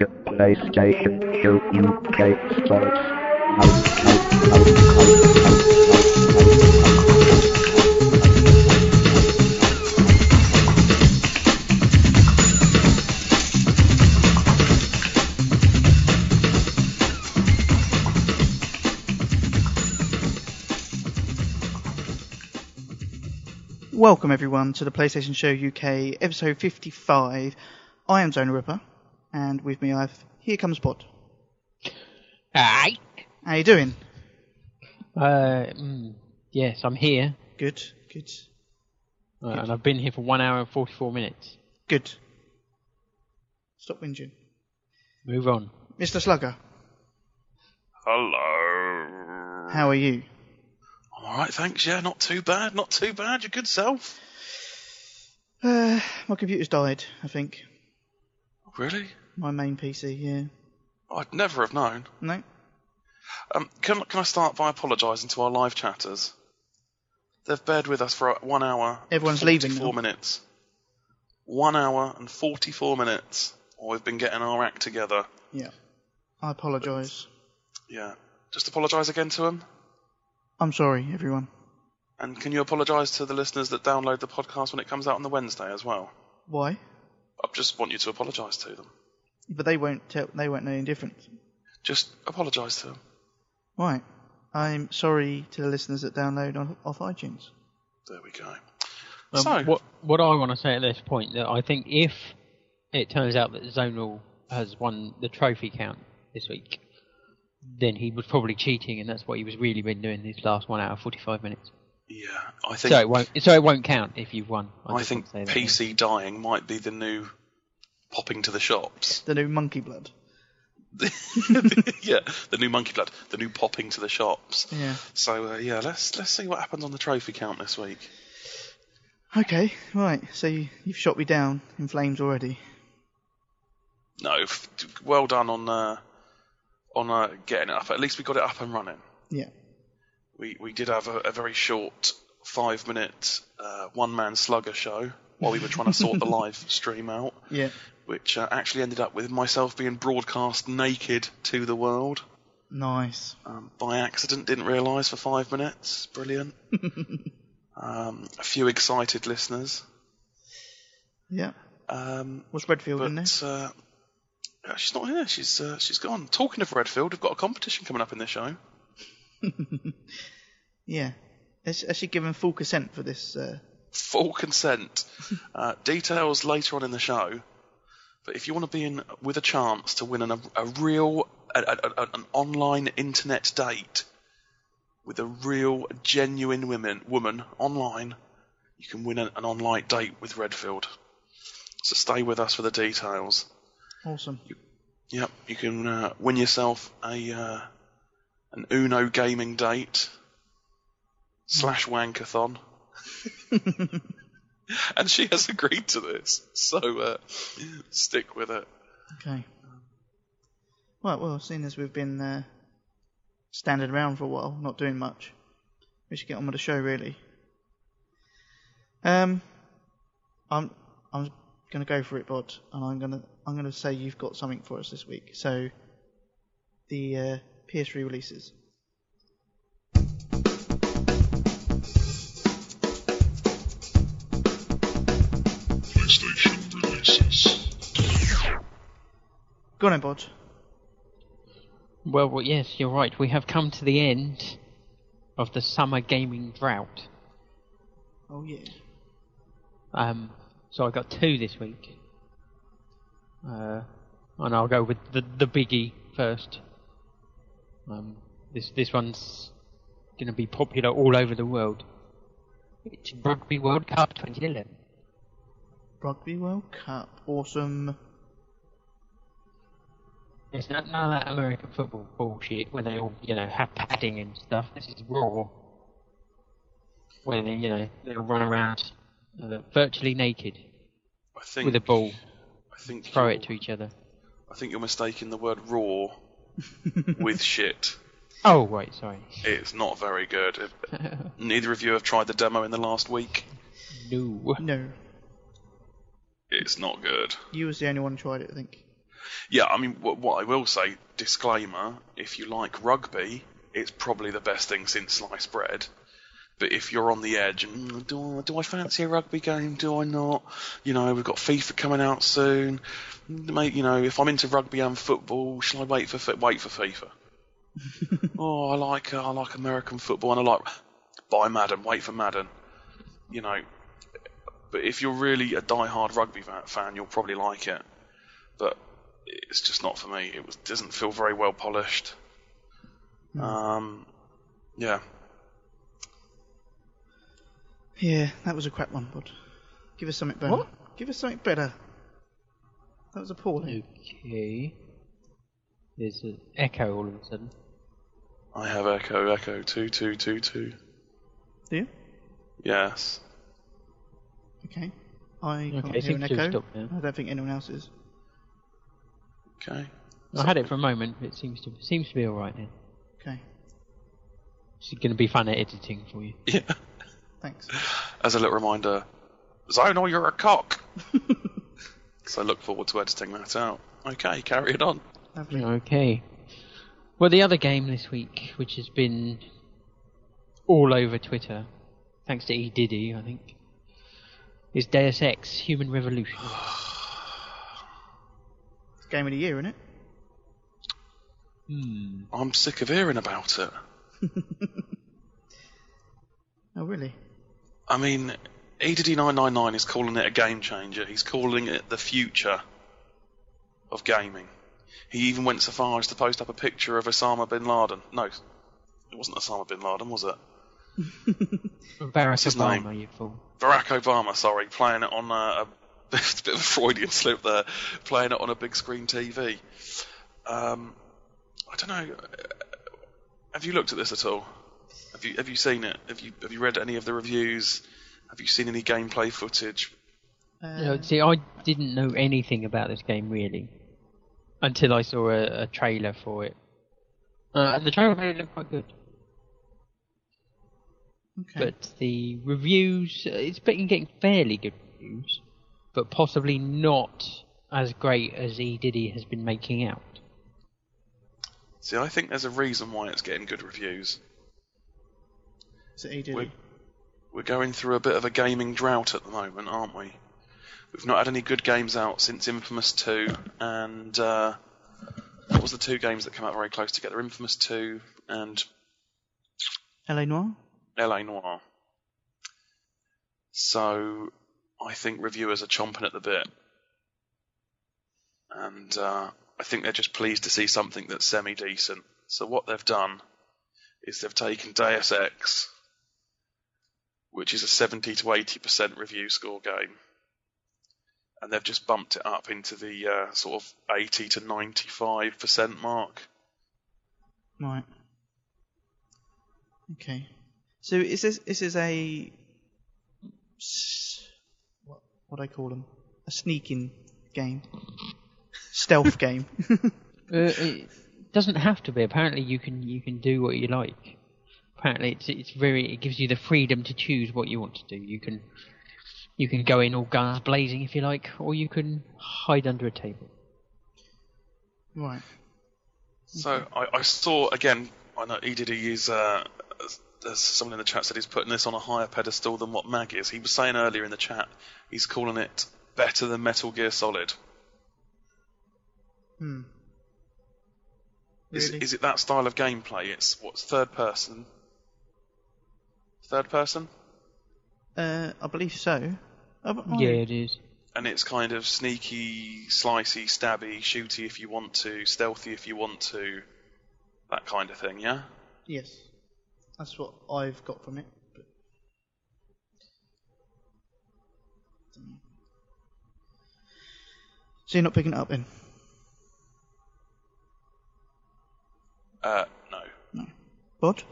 The PlayStation UK Welcome everyone to the PlayStation Show UK episode 55. I am Zonal Ripper, and with me I've Here Comes Pod. Hi. How you doing? Uh, mm, yes, I'm here, Good, good, uh, and I've been here for one hour and 44 minutes. good. Stop whinging. Move on. Mr. Slugger, Hello. how are you? I'm alright, thanks. Yeah, not too bad. Not too bad. Your good self. Uh, my computer's died, I think. Really? My main PC, yeah. I'd never have known. No? Um, can, can I start by apologising to our live chatters? They've bared with us for one hour. Everyone's leaving 44 now. minutes. One hour and 44 minutes. while We've been getting our act together. Yeah. I apologise. Yeah. Just apologise again to them. I'm sorry, everyone. And can you apologise to the listeners that download the podcast when it comes out on the Wednesday as well? Why? I just want you to apologise to them. But they won't tell, they won't know any difference. Just apologise to them. Right. I'm sorry to the listeners that download on, off iTunes. There we go. Um, so, what what I want to say at this point that I think if it turns out that Zonal has won the trophy count this week, then he was probably cheating, and that's what he was really been doing these last one hour 45 minutes. yeah, I think So it won't so it won't count if you've won. I just think want that. PC dying might be the new popping to the shops. The new monkey blood. yeah, the new monkey blood, the new popping to the shops. Yeah. So uh, yeah, let's let's see what happens on the trophy count this week. Okay, right. So you, you've shot me down in flames already. No, f- well done on uh, on uh, getting it up. At least we got it up and running. Yeah. We we did have a, a very short five minute uh, one man slugger show while we were trying to sort the live stream out. Yeah. Which uh, actually ended up with myself being broadcast naked to the world Nice. um, by accident. Didn't realise for five minutes. Brilliant. um, a few excited listeners. Yeah. Um, Was Redfield in there? but uh, she's not here. She's uh, she's gone. Talking of Redfield, we've got a competition coming up in this show. Yeah. Has, has she given full consent for this? Uh... Full consent. uh, details later on in the show. But if you want to be in with a chance to win an, a real a, a, a- an online internet date with a real genuine women woman online, you can win an, an online date with Redfield. So stay with us for the details. Awesome. Yep, you can uh, win yourself a uh, an Uno gaming date slash wankathon. and she has agreed to this, so uh, stick with it. Okay. Right. Well, seeing as we've been uh, standing around for a while, not doing much, we should get on with the show, really. Um, I'm I'm gonna go for it, Bod, and I'm gonna I'm gonna say you've got something for us this week. So, the uh, PS3 releases. PlayStation. Go on, then, Bod. Well, well, yes, you're right. We have come to the end of the summer gaming drought. Oh yeah. Um, so I got two this week. Uh, and I'll go with the the biggie first. Um, this this one's going to be popular all over the world. It's Rugby World Cup 2011. Rugby World Cup. Awesome. It's not none of that American football bullshit where they all you know have padding and stuff. This is raw. Where they you know they run around uh, virtually naked I think with a ball, I think throw you're- it to each other. I think you're mistaking the word raw with shit. Oh right, sorry. It's not very good. Neither of you have tried the demo in the last week. no. No, It's not good. you was the only one who tried it, I think. Yeah, I mean, what, what I will say, disclaimer: if you like rugby, it's probably the best thing since sliced bread. But if you're on the edge, and "Mm, do I, do I fancy a rugby game? Do I not? You know, we've got FIFA coming out soon. Mate, you know, if I'm into rugby and football, shall I wait for wait for FIFA? oh, I like uh, I like American football, and I like buy Madden. Wait for Madden. You know, but if you're really a die-hard rugby fan, you'll probably like it. But it's just not for me. It was, doesn't feel very well polished. Um, yeah. Yeah, that was a crap one, bud. Give us something better. What? Give us something better. That was appalling. Okay. There's an echo all of a sudden. I have Echo, Echo, two, two, two, two. Do you? Yes. Okay. I can't Okay, hear an seems to have echo. stopped. I don't think anyone else is. Okay. I had it for a moment, but it seems to seems to be all right now. Okay. It's going to be fun at editing for you. Yeah. Thanks. As a little reminder, Zonal, you're a cock. so I look forward to editing that out. Okay, carry it on. Lovely. Okay. Well, the other game this week, which has been all over Twitter, thanks to E Diddy, I think, is Deus Ex: Human Revolution. It's game of the year, isn't it? Hmm. I'm sick of hearing about it. Oh, really? I mean, E EDD999 is calling it a game changer. He's calling it the future of gaming. He even went so far as to post up a picture of Osama bin Laden. No, it wasn't Osama bin Laden, was it? Barack his Obama, name? you fool. Barack Obama, sorry, playing it on a, a, a bit of a Freudian slip there, playing it on a big screen TV. Um, I don't know. Have you looked at this at all? Have you have you seen it? Have you have you read any of the reviews? Have you seen any gameplay footage? Uh, No, see, I didn't know anything about this game really until I saw a, a trailer for it. Uh, and the trailer made it look quite good. Okay. But the reviews, uh, it's been getting fairly good reviews, but possibly not as great as E Diddy has been making out. See, I think there's a reason why it's getting good reviews. Is it E We're, we're going through a bit of a gaming drought at the moment, aren't we? We've not had any good games out since Infamous 2, and uh, what was the two games that came out very close together? Infamous 2 and LA Noire? LA Noire. So I think reviewers are chomping at the bit, and uh, I think they're just pleased to see something that's semi decent. So what they've done is they've taken Deus Ex, which is a 70 to 80% review score game, and they've just bumped it up into the uh, sort of 80 to 95% mark. Right. Okay. So is this this is a s- what what do I call them? A sneaking game, stealth game. Uh, it doesn't have to be. Apparently, you can you can do what you like. Apparently, it's it's very it gives you the freedom to choose what you want to do. You can you can go in all guns blazing if you like, or you can hide under a table. right. So I, I saw again. I know EDD is. Uh, there's someone in the chat said he's putting this on a higher pedestal than what Mag is. He was saying earlier in the chat he's calling it better than Metal Gear Solid. Hmm. Is, Really? is it that style of gameplay? It's what's third person. Third person, Uh, I believe so. Oh, oh, Yeah, it is. and it's kind of sneaky, slicey, stabby, shooty if you want to, stealthy if you want to, that kind of thing. Yeah. Yes. That's what I've got from it. But... So you're not picking it up then? Uh, no. Bod?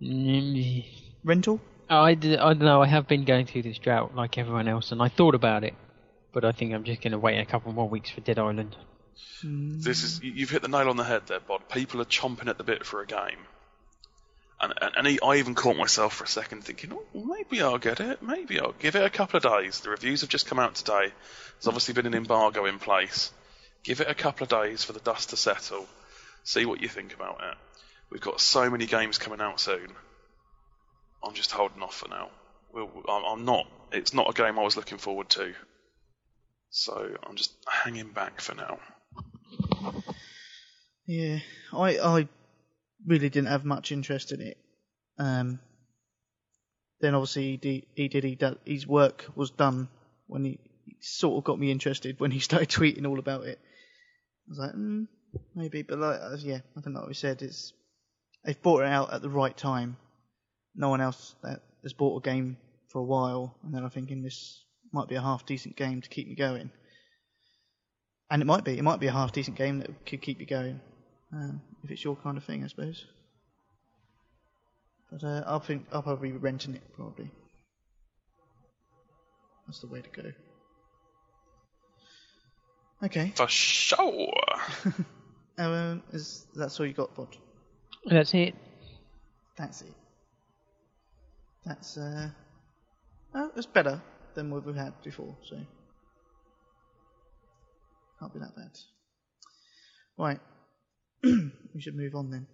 Mm, Rental? I, d- I don't know. I have been going through this drought like everyone else, and I thought about it, but I think I'm just going to wait a couple more weeks for Dead Island. This is you- you've hit the nail on the head there, Bod. People are chomping at the bit for a game, and and, and I even caught myself for a second thinking, oh, maybe I'll get it. Maybe I'll give it a couple of days. The reviews have just come out today. There's obviously been an embargo in place. Give it a couple of days for the dust to settle. See what you think about it. We've got so many games coming out soon. I'm just holding off for now. We'll, I'm not. It's not a game I was looking forward to. So I'm just hanging back for now. Yeah, I I really didn't have much interest in it. Um, then obviously he did, he did he did, his work was done when he, he sort of got me interested when he started tweeting all about it. I was like, mm, maybe, but like, uh, yeah, I think like we said, it's they've brought it out at the right time. No one else that has bought a game for a while, and then I'm thinking this might be a half decent game to keep me going. And it might be, it might be a half decent game that could keep you going, um, if it's your kind of thing, I suppose. But uh, I think I'll probably be renting it probably. That's the way to go. Okay. For sure. Um, is that's all you got, Bod? That's it. That's it. That's uh, oh, it's better than what we've had before, so can't be that bad. Right, we should move on then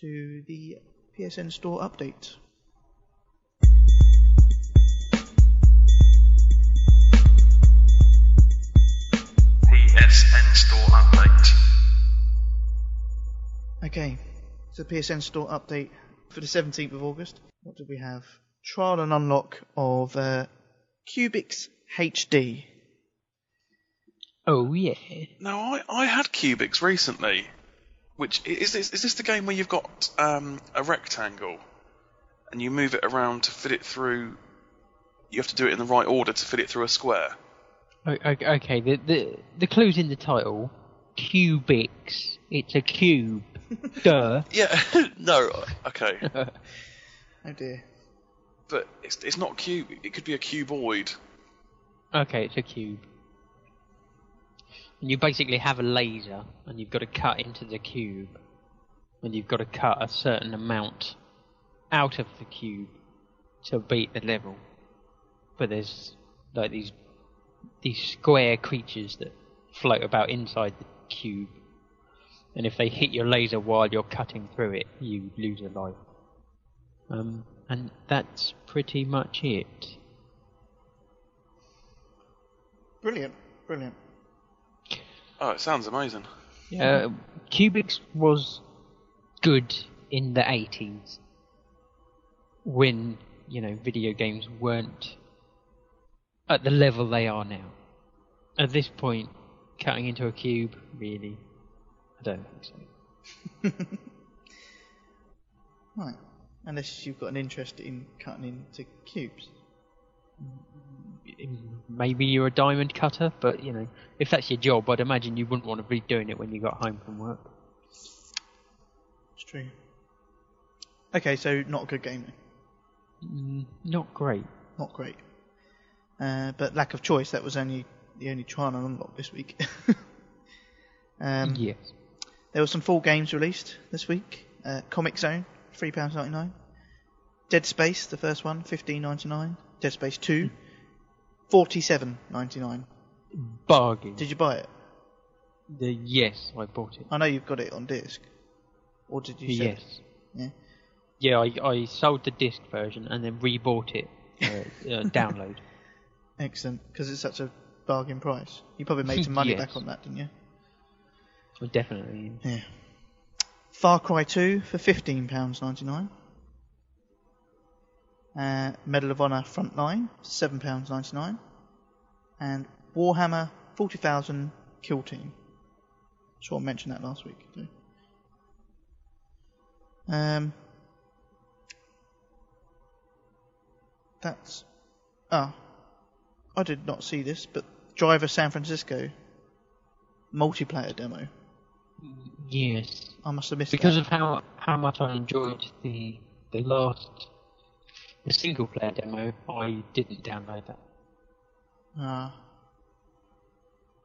to the PSN Store update. PSN Store update. Okay, so PSN Store update for the 17th of August. What did we have? Trial and unlock of uh, Cubixx HD. Oh yeah. Now I, I had Cubixx recently. Which is this? Is this the game where you've got um, a rectangle and you move it around to fit it through? You have to do it in the right order to fit it through a square. O- o- Okay, the the the clue's in the title. Cubixx. It's a cube. Duh. Yeah, no, okay, Oh dear. but it's it's not a cube. It could be a cuboid. Okay, it's a cube. And you basically have a laser, and you've got to cut into the cube, and you've got to cut a certain amount out of the cube to beat the level. But there's like these these square creatures that float about inside the cube, and if they hit your laser while you're cutting through it, you lose a life. Um, and that's pretty much it. Brilliant, brilliant. Oh, it sounds amazing. Uh, Cubics was good in the 80s when, you know, video games weren't at the level they are now. At this point, cutting into a cube, really, I don't think so. Right. Unless you've got an interest in cutting into cubes. Maybe you're a diamond cutter, but, you know, if that's your job, I'd imagine you wouldn't want to be doing it when you got home from work. It's true. Okay, so not a good game. Mm, not great. Not great. Uh, but lack of choice, that was only the only trial and unlock this week. um, yes. There were some full games released this week. Uh, Comix Zone, £3.99. Dead Space, the first one, fifteen ninety nine. Dead Space 2, forty seven ninety nine. Bargain. Did you buy it? The, yes, I bought it. I know you've got it on disc. Or did you sell Yes. it? Yeah. Yeah, I, I sold the disc version and then rebought it uh, uh, download. Excellent, because it's such a bargain price. You probably made some money Yes. back on that, didn't you? Well, definitely. Yeah. Far Cry 2 for £15.99. Uh, Medal of Honor Frontline, £7.99. And Warhammer 40,000 Kill Team. Sure I mentioned that last week. Too. Um, that's. Ah. I did not see this, but Driver San Francisco multiplayer demo. Yes. I must have missed Because that. of how how much I enjoyed the the last the single player demo, I didn't download that. Ah.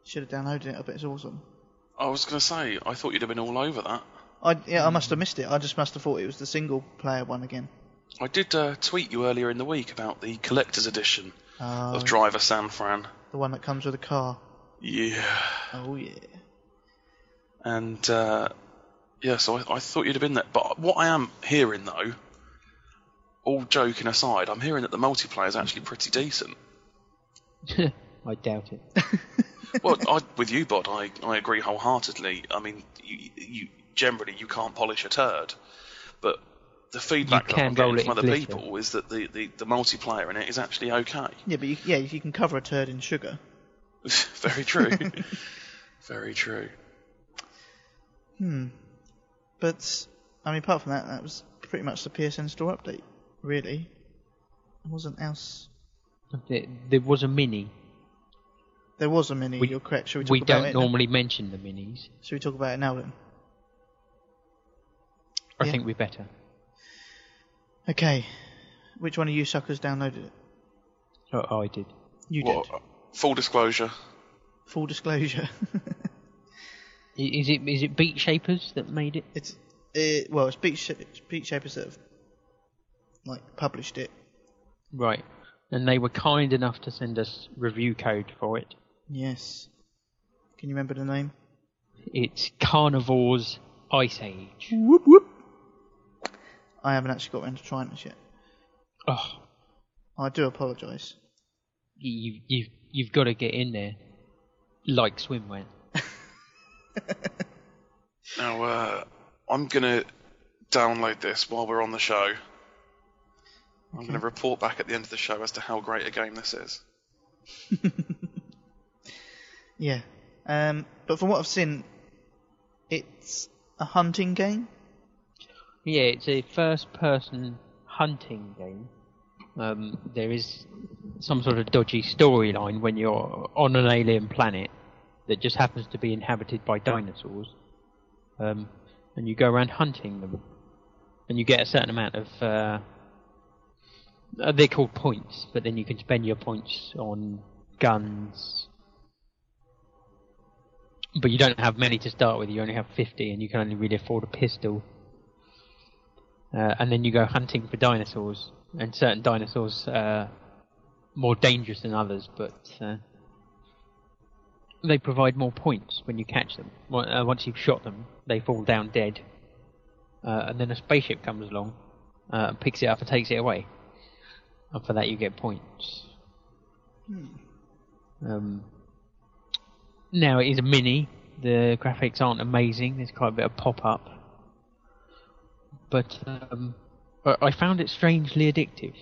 Should have downloaded it. I bet it's awesome. I was going to say, I thought you'd have been all over that. I yeah, I must have missed it. I just must have thought it was the single player one again. I did uh, tweet you earlier in the week about the collector's edition Uh, of Driver San Fran. the one that comes with a car. Yeah. Oh yeah. And uh, yeah, so I, I thought you'd have been there. But what I am hearing though, all joking aside, I'm hearing that the multiplayer is actually pretty decent. I doubt it. well, I, with you, Bod, I, I agree wholeheartedly. I mean, you, you generally you can't polish a turd, but the feedback that I'm getting from other glitter. people is that the, the, the multiplayer in it is actually okay. Yeah, but you, yeah, you can cover a turd in sugar. Very true. Very true. Hmm. But I mean, apart from that, that was pretty much the PSN store update. Really, there wasn't else. There, there was a mini. There was a mini. We- you're correct. Shall we talk We about don't it? now? normally mention the minis. Shall we talk about it now then? I Yeah. think we better. Okay. Which one of you suckers downloaded it? Oh, I did. You Well, did. uh, full disclosure. Full disclosure. Is it is it Beatshapers that made it? it's it, well, it's Beat, Sh- it's Beatshapers that have like published it. Right. And they were kind enough to send us review code for it. Yes. Can you remember the name? It's Carnivores Ice Age. Whoop whoop. I haven't actually got around to trying this yet. Oh, I do apologise. you you've you've got to get in there, like swimwear. Now, uh, I'm gonna download this while we're on the show. I'm going to report back at the end of the show as to how great a game this is. Yeah. Um, but from what I've seen, it's a hunting game. Yeah, it's a first-person hunting game. Um, there is some sort of dodgy storyline when you're on an alien planet that just happens to be inhabited by dinosaurs, um, and you go around hunting them, and you get a certain amount of. Uh, uh, they're called points, but then you can spend your points on guns. But you don't have many to start with. You only have 50, and you can only really afford a pistol. Uh, and then you go hunting for dinosaurs, and certain dinosaurs are more dangerous than others, but uh, they provide more points when you catch them. Uh, Once you've shot them, they fall down dead, uh, and then a spaceship comes along, uh, picks it up and takes it away. And for that, you get points. Um, now it is a mini. The graphics aren't amazing. There's quite a bit of pop-up but um, I I found it strangely addictive,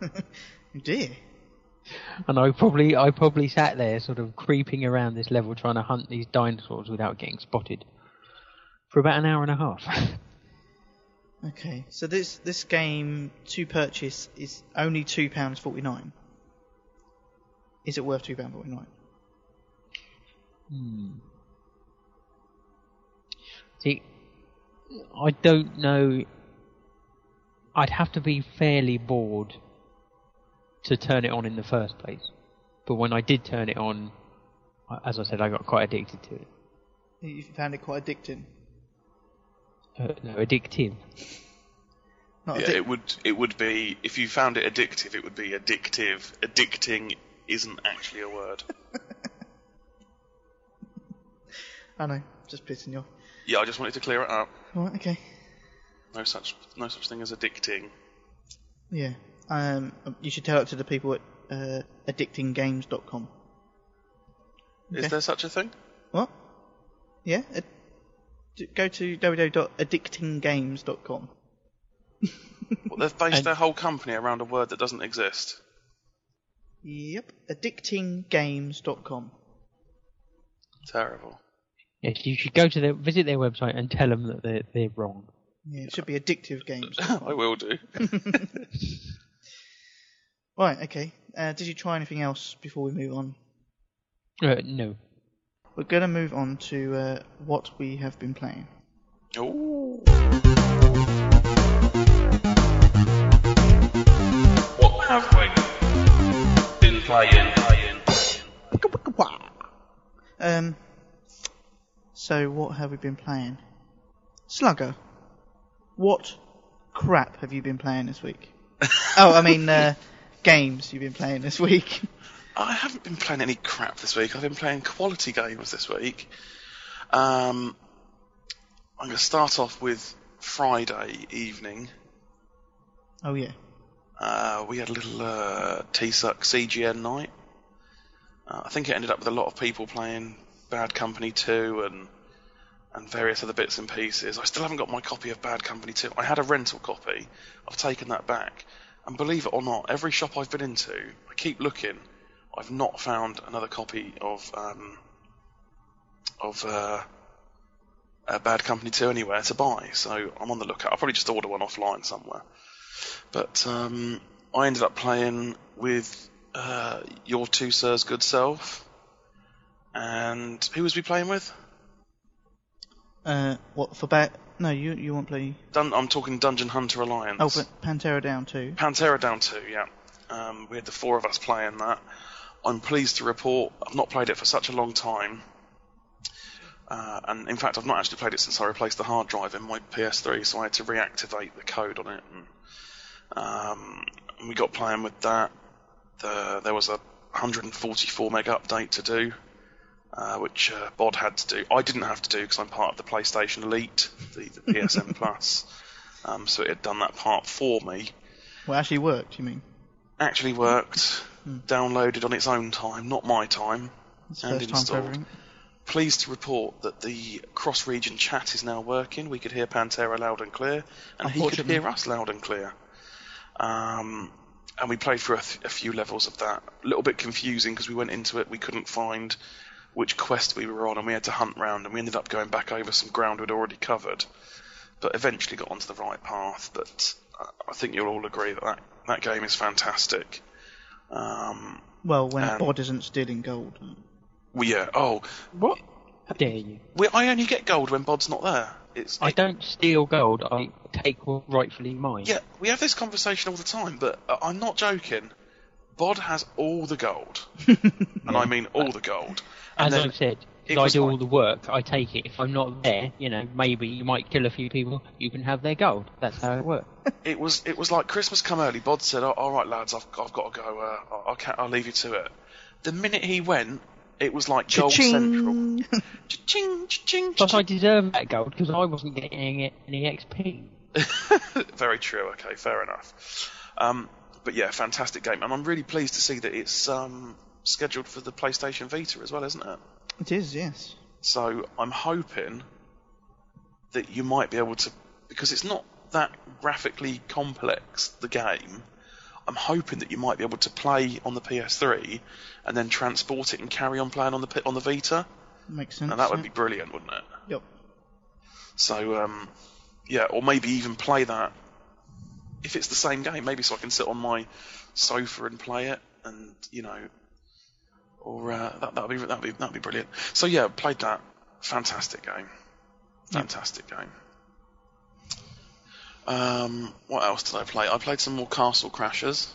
Dear. and I probably I probably sat there sort of creeping around this level trying to hunt these dinosaurs without getting spotted for about an hour and a half. Okay. So this this game to purchase is only two pounds forty nine. Is it worth two pound forty nine? Hmm. See, I don't know. I'd have to be fairly bored to turn it on in the first place. But when I did turn it on, as I said, I got quite addicted to it. You found it quite addicting. Uh, no, addictive. Not Yeah, addic- it would it would be if you found it addictive, it would be addictive. Addicting isn't actually a word. I know, just pissing you off. yeah, I just wanted to clear it up. Alright, okay. No such no such thing as addicting. Yeah. Um, you should tell it to the people at uh, addictinggames.com. Is there such a thing? What? Yeah? Ad- d- go to www.addictinggames.com. Well, they've based And- their whole company around a word that doesn't exist. Yep, addictinggames.com. Terrible. Yes, you should go to their visit their website and tell them that they're they're wrong. Yeah, it should be addictive games. I will do. right, okay. Uh, did you try anything else before we move on? Uh, no. We're going to move on to uh, what we have been playing. Ooh. What have we been playing? Um, so what have we been playing? Slugger, what crap have you been playing this week? oh, I mean, uh, games you've been playing this week. I haven't been playing any crap this week. I've been playing quality games this week. Um, I'm going to start off with Friday evening. Oh yeah. Uh, we had a little uh, T-Suck CGN night. Uh, I think it ended up with a lot of people playing Bad Company 2 and and various other bits and pieces. I still haven't got my copy of Bad Company 2. I had a rental copy. I've taken that back. And believe it or not, every shop I've been into, I keep looking. I've not found another copy of um, of uh, uh, Bad Company 2 anywhere to buy. So I'm on the lookout. I'll probably just order one offline somewhere. But um, I ended up playing with uh, your two sirs' good self. And who was we playing with? Uh, what for bat? No, you you won't play. Dun- I'm talking Dungeon Hunter Alliance. Oh, but Pantera down too. Pantera down two, yeah. Um, we had the four of us playing that. I'm pleased to report I've not played it for such a long time. Uh, and in fact, I've not actually played it since I replaced the hard drive in my PS3, so I had to reactivate the code on it. And, um, and we got playing with that. The, there was a 144 meg update to do, uh, which uh, Bod had to do. I didn't have to do because I'm part of the PlayStation Elite, the, the PSN Plus. Um, so it had done that part for me Well, it actually worked. You mean? actually worked, downloaded on its own time, not my time, and time installed. everything. Pleased to report that the cross-region chat is now working. We could hear Pantera loud and clear, and he could hear us loud and clear. Um, and we played through a, th- a few levels of that. A little bit confusing because we went into it, we couldn't find which quest we were on, and we had to hunt round, and we ended up going back over some ground we'd already covered. But eventually got onto the right path. But uh, I think you'll all agree that that, that game is fantastic. Um, Well, when Um, Bod isn't stealing gold. well, yeah. Oh, What? How dare you? we, I only get gold when Bod's not there. It's I it- don't steal gold. I take what rightfully mine. Yeah, we have this conversation all the time, but uh, I'm not joking. Bod has all the gold, and I mean all the gold. And As then I've said, it 'cause I do like- all the work. I take it. If I'm not there, you know, maybe you might kill a few people. You can have their gold. That's how it works. it was it was like Christmas come early. Bod said, oh, "All right, lads, I've, I've got to go. Uh, I'll, I'll, I'll leave you to it." The minute he went, it was like gold central. Cha-ching! Cha-ching, cha-ching, Plus, I cha-ching. deserve that gold because I wasn't getting it- any XP. Very true. Okay, fair enough. Um, but yeah, fantastic game, and I'm really pleased to see that it's um, scheduled for the PlayStation Vita as well, isn't it? It is, yes. So I'm hoping that you might be able to, because it's not that graphically complex, the game. I'm hoping that you might be able to play on the PS3 and then transport it and carry on playing on the on the Vita. Makes sense. Now that would yeah. be brilliant, wouldn't it? Yep. So um, yeah, or maybe even play that if it's the same game. Maybe so I can sit on my sofa and play it, and you know, or uh, that that'd be that'd be that'd be brilliant. So yeah, played that. Fantastic game. Fantastic game. Um, what else did I play? I played some more Castle Crashers.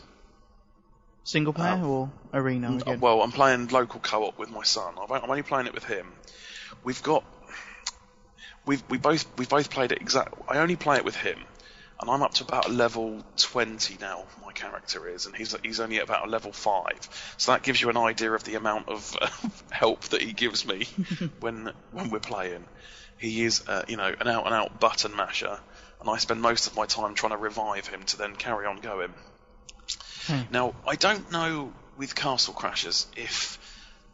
Single player Um, or arena again? Well, I'm playing local co-op with my son. I've, I'm only playing it with him. We've got we've we both we both played it exact. I only play it with him, and I'm up to about level 20 now. My character is, and he's he's only at about a level five. So that gives you an idea of the amount of uh, help that he gives me when when we're playing. He is, uh, you know, an out and out button masher, and I spend most of my time trying to revive him to then carry on going. Now, I don't know with Castle Crashers if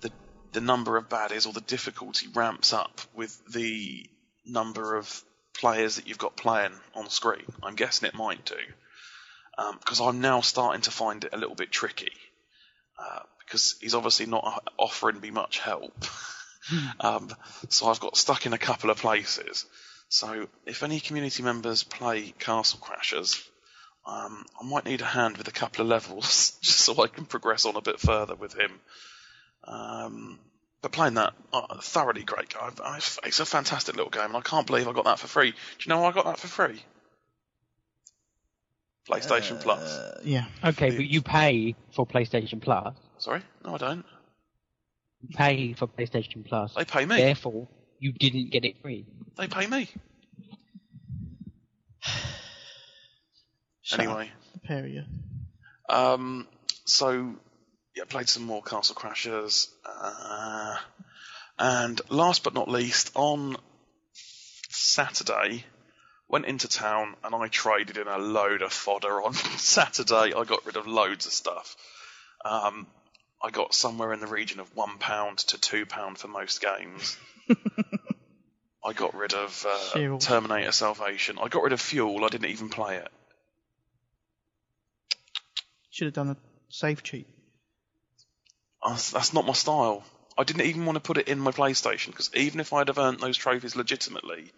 the the number of baddies or the difficulty ramps up with the number of players that you've got playing on screen. I'm guessing it might do, because I'm now starting to find it a little bit tricky. Uh, because he's obviously not offering me much help. um, so I've got stuck in a couple of places. So if any community members play Castle Crashers, um, I might need a hand with a couple of levels just so I can progress on a bit further with him. Um, but playing that, uh, thoroughly great game. I- I- It's a fantastic little game, and I can't believe I got that for free. Do you know why I got that for free? PlayStation Plus. Uh, yeah. Okay, but you pay for PlayStation Plus. Sorry, no, I don't. You pay for PlayStation Plus. They pay me. Therefore, you didn't get it free. They pay me. Anyway. up, the pair of you. Um, so yeah, played some more Castle Crashers. Uh, and last but not least, on Saturday, went into town and I traded in a load of fodder on Saturday. I got rid of loads of stuff. Um, I got somewhere in the region of one pound to two pound for most games. I got rid of uh, Terminator Salvation. I got rid of Fuel. I didn't even play it. Should have done a save cheat. That's, that's not my style. I didn't even want to put it in my PlayStation because even if I'd have earned those trophies legitimately,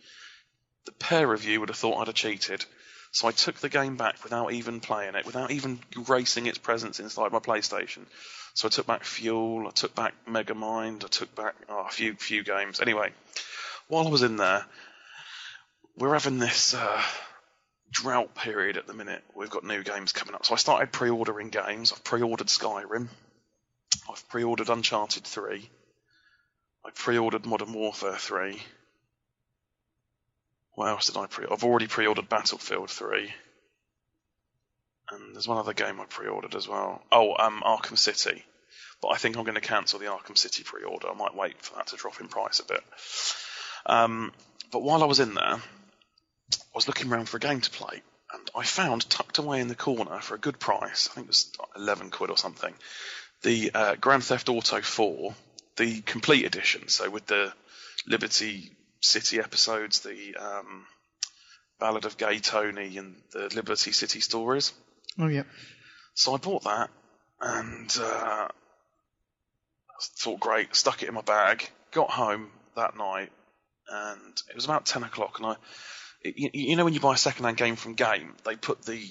the pair of you would have thought I'd have cheated. So I took the game back without even playing it, without even gracing its presence inside my PlayStation. So I took back Fuel, I took back Megamind, I took back oh, a few few games. Anyway, while I was in there, we're having this uh, drought period at the minute. We've got new games coming up. So I started pre-ordering games. I've pre-ordered Skyrim. I've pre-ordered Uncharted 3. I pre-ordered Modern Warfare 3. What else did I pre? Order? I've already pre-ordered Battlefield 3. And there's one other game I pre-ordered as well. Oh, um, Arkham City. But I think I'm going to cancel the Arkham City pre-order. I might wait for that to drop in price a bit. Um, but while I was in there, I was looking around for a game to play, and I found tucked away in the corner for a good price. I think it was 11 quid or something. The uh, Grand Theft Auto 4, the complete edition. So with the Liberty City episodes, the um, Ballad of Gay Tony, and the Liberty City stories. Oh yeah. So I bought that and uh, thought, great, stuck it in my bag. Got home that night and it was about 10 o'clock. And I, you, you know, when you buy a second-hand game from Game, they put the,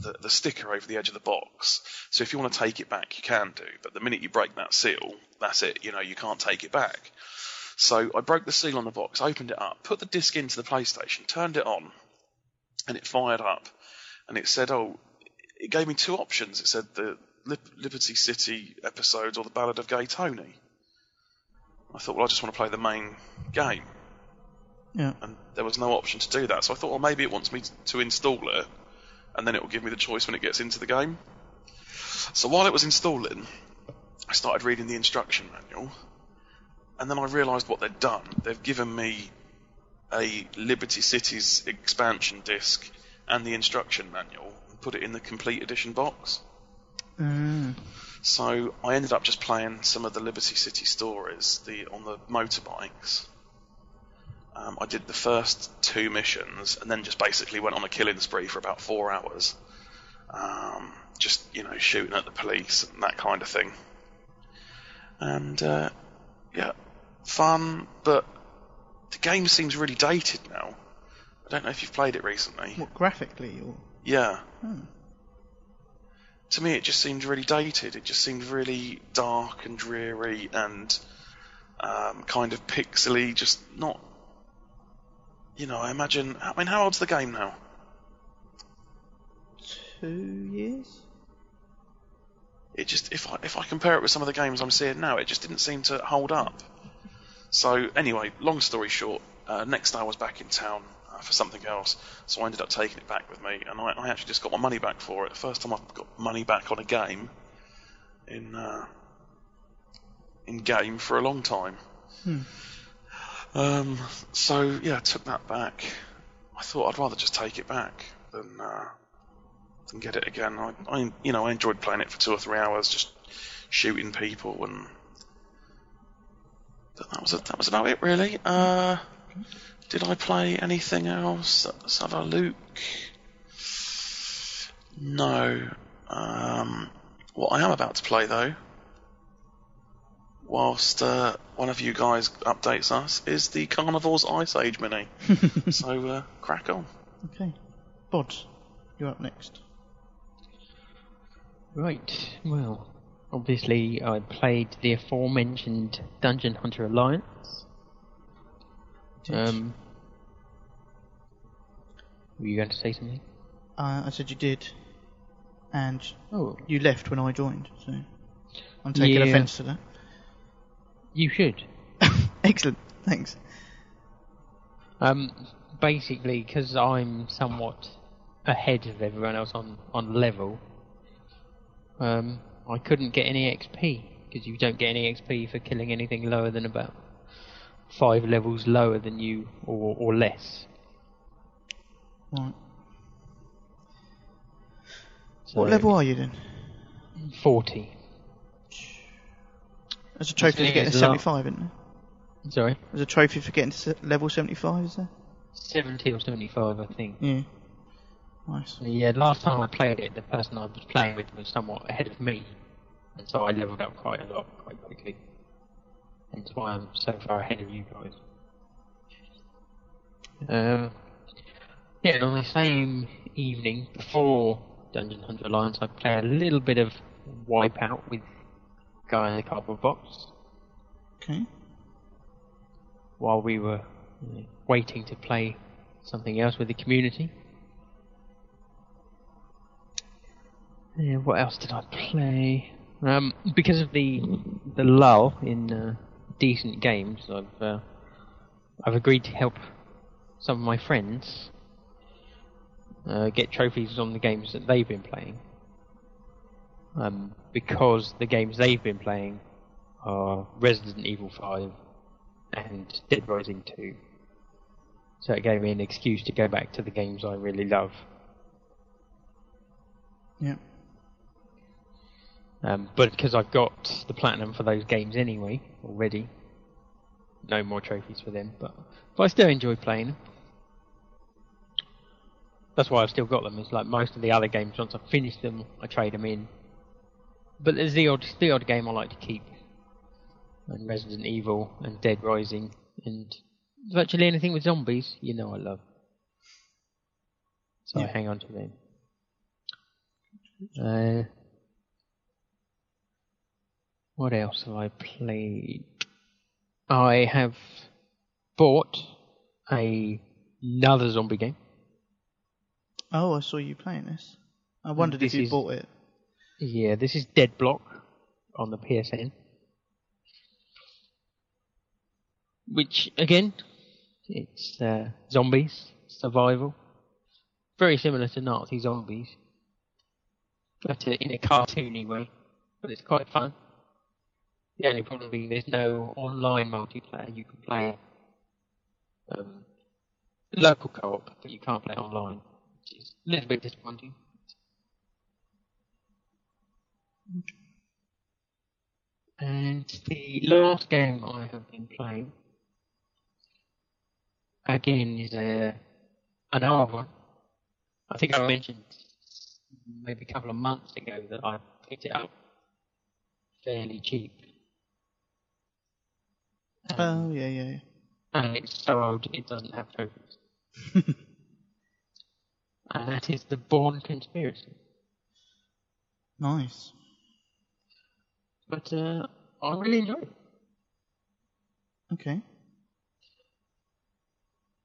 the the sticker over the edge of the box. So if you want to take it back, you can do. But the minute you break that seal, that's it. You know, you can't take it back. So I broke the seal on the box, opened it up, put the disc into the PlayStation, turned it on, and it fired up. And it said, oh, it gave me two options. It said the Lib- Liberty City episodes or the Ballad of Gay Tony. I thought, well, I just want to play the main game. Yeah. And there was no option to do that. So I thought, well, maybe it wants me to install it, and then it will give me the choice when it gets into the game. So while it was installing, I started reading the instruction manual, and then I realised what they'd done. They've given me a Liberty Cities expansion disc and the instruction manual and put it in the complete edition box. Mm. So I ended up just playing some of the Liberty City stories, the on the motorbikes. Um, I did the first two missions and then just basically went on a killing spree for about four hours. Um, just you know shooting at the police and that kind of thing. And uh, yeah, fun, but the game seems really dated now. I don't know if you've played it recently. What graphically or? Yeah. Hmm. To me, it just seemed really dated. It just seemed really dark and dreary and um, kind of pixely. Just not. You know, I imagine. I mean, how old's the game now? Two years. It just if I if I compare it with some of the games I'm seeing now, it just didn't seem to hold up. So anyway, long story short, uh, next day I was back in town uh, for something else, so I ended up taking it back with me, and I, I actually just got my money back for it. The First time I've got money back on a game in uh, in game for a long time. Hmm. Um, so yeah, I took that back. I thought I'd rather just take it back than uh, than get it again. I, I, you know, I enjoyed playing it for two or three hours, just shooting people, and that was a, that was about it really. Uh, did I play anything else? Let's have a look. No. Um, what I am about to play though, whilst uh, one of you guys updates us, is the Carnivores Ice Age mini. so uh, crack on. Okay. Bod, you're up next. Right, well, obviously I played the aforementioned Dungeon Hunter Alliance. Um, were you going to say something? Uh, I said you did, and Oh, you left when I joined, so I'm taking Yeah. offence to that. You should. Excellent, thanks. Um, basically, because I'm somewhat ahead of everyone else on, on level, um, I couldn't get any XP because you don't get any XP for killing anything lower than about five levels lower than you or or less. Right. So What level are you then? Forty. There's a trophy for getting to lo- 75, isn't there? Sorry, There's a trophy for getting to level 75, is there? seventy or seventy-five, I think. Yeah. Nice. Yeah, last time I played it, the person I was playing with was somewhat ahead of me, and so I leveled up quite a lot quite quickly. Hence why I'm so far ahead of you guys. Um, yeah, and on the same evening before Dungeon Hunter Alliance, I played a little bit of Wipeout with Guy in the Cardboard Box Okay. while we were you know, waiting to play something else with the community. Yeah, what else did I play? Um, because of the the lull in uh, decent games, I've uh, I've agreed to help some of my friends uh, get trophies on the games that they've been playing. Um, because the games they've been playing are Resident Evil 5 and Dead Rising 2. So it gave me an excuse to go back to the games I really love. Yeah. Um, but because I've got the platinum for those games anyway already, no more trophies for them. But but I still enjoy playing them. That's why I've still got them. It's like most of the other games. Once I've finished them, I trade them in. But there's the odd the odd game I like to keep, and Resident Evil and Dead Rising and virtually anything with zombies. You know I love. So I hang on to them. Uh, what else have I played? I have bought a, another zombie game. Oh, I saw you playing this. I wondered if you is- bought it. Yeah, this is Dead Block on the PSN. Which, again, it's uh, zombies, survival. Very similar to Nazi zombies. But uh, in a cartoony way. But it's quite fun. The only problem being there's no online multiplayer you can play. Um, local co-op, but you can't play online. Which is a little bit disappointing. And the last game I have been playing, again, is a an old one. I think I mentioned maybe a couple of months ago that I picked it up fairly cheap. Um, Oh, yeah, yeah, yeah. and it's so old it doesn't have trophies. and that is the Bourne Conspiracy. Nice. But uh, I really enjoy it. Okay.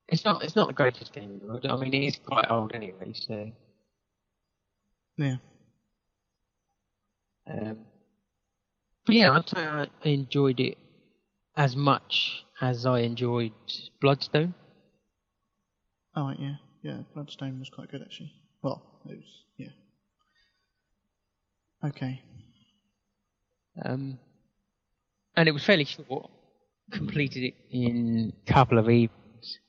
It's not it's not the greatest game in the world. I mean, it is quite old anyway, so. Yeah. Um, but yeah, I'd say I enjoyed it as much as I enjoyed Bloodstone. Oh, right, yeah. Yeah, Bloodstone was quite good, actually. Well, it was, yeah. Okay. Um, and it was fairly short. Completed it in a couple of evenings.